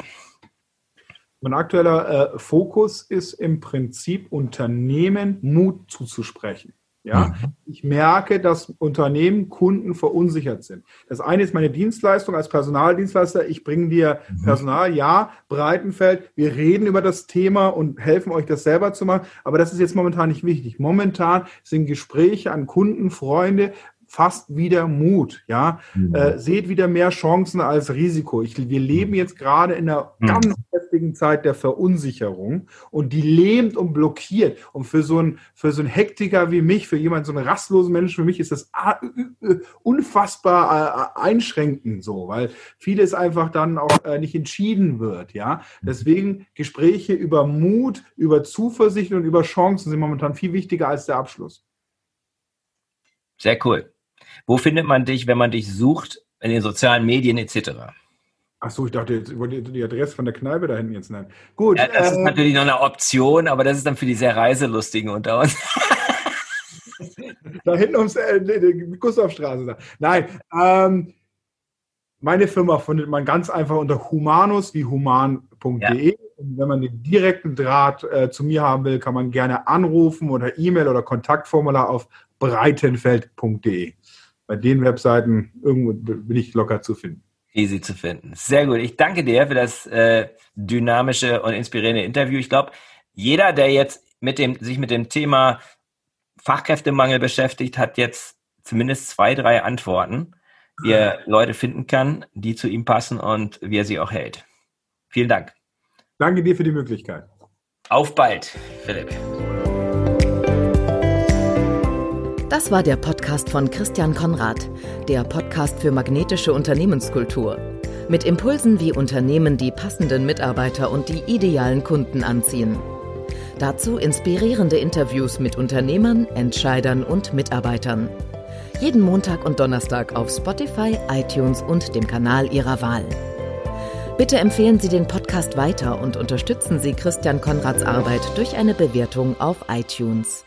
Mein aktueller äh, Fokus ist im Prinzip Unternehmen Mut zuzusprechen. Ja, mhm. ich merke, dass Unternehmen, Kunden verunsichert sind. Das eine ist meine Dienstleistung als Personaldienstleister. Ich bringe dir mhm. Personal, ja, Breitenfeld. Wir reden über das Thema und helfen euch, das selber zu machen. Aber das ist jetzt momentan nicht wichtig. Momentan sind Gespräche an Kunden, Freunde, fast wieder Mut, ja. Mhm. Äh, seht wieder mehr Chancen als Risiko. Ich, wir leben mhm. jetzt gerade in einer mhm. ganz heftigen Zeit der Verunsicherung und die lähmt und blockiert. Und für so einen, für so einen Hektiker wie mich, für jemanden, so einen rastlosen Menschen wie mich, ist das unfassbar äh, einschränkend so, weil vieles einfach dann auch äh, nicht entschieden wird, ja. Mhm. Deswegen Gespräche über Mut, über Zuversicht und über Chancen sind momentan viel wichtiger als der Abschluss. Sehr cool. Wo findet man dich, wenn man dich sucht, in den sozialen Medien etc.? Achso, ich dachte, jetzt wollte die Adresse von der Kneipe da hinten jetzt nennen. Gut. Ja, das äh, ist natürlich noch eine Option, aber das ist dann für die sehr Reiselustigen unter uns. da hinten ums äh, Gustavstraße. Da. Nein, ähm, meine Firma findet man ganz einfach unter humanus wie human.de. Ja. Und wenn man den direkten Draht äh, zu mir haben will, kann man gerne anrufen oder E-Mail oder Kontaktformular auf breitenfeld.de. Bei den Webseiten irgendwo bin ich locker zu finden. Easy zu finden. Sehr gut. Ich danke dir für das äh, dynamische und inspirierende Interview. Ich glaube, jeder, der jetzt mit dem, sich mit dem Thema Fachkräftemangel beschäftigt, hat jetzt zumindest zwei, drei Antworten, wie er Leute finden kann, die zu ihm passen und wie er sie auch hält. Vielen Dank. Danke dir für die Möglichkeit. Auf bald, Philipp. Das war der Podcast von Christian Konrad, der Podcast für magnetische Unternehmenskultur. Mit Impulsen, wie Unternehmen die passenden Mitarbeiter und die idealen Kunden anziehen. Dazu inspirierende Interviews mit Unternehmern, Entscheidern und Mitarbeitern. Jeden Montag und Donnerstag auf Spotify, iTunes und dem Kanal Ihrer Wahl. Bitte empfehlen Sie den Podcast weiter und unterstützen Sie Christian Konrads Arbeit durch eine Bewertung auf iTunes.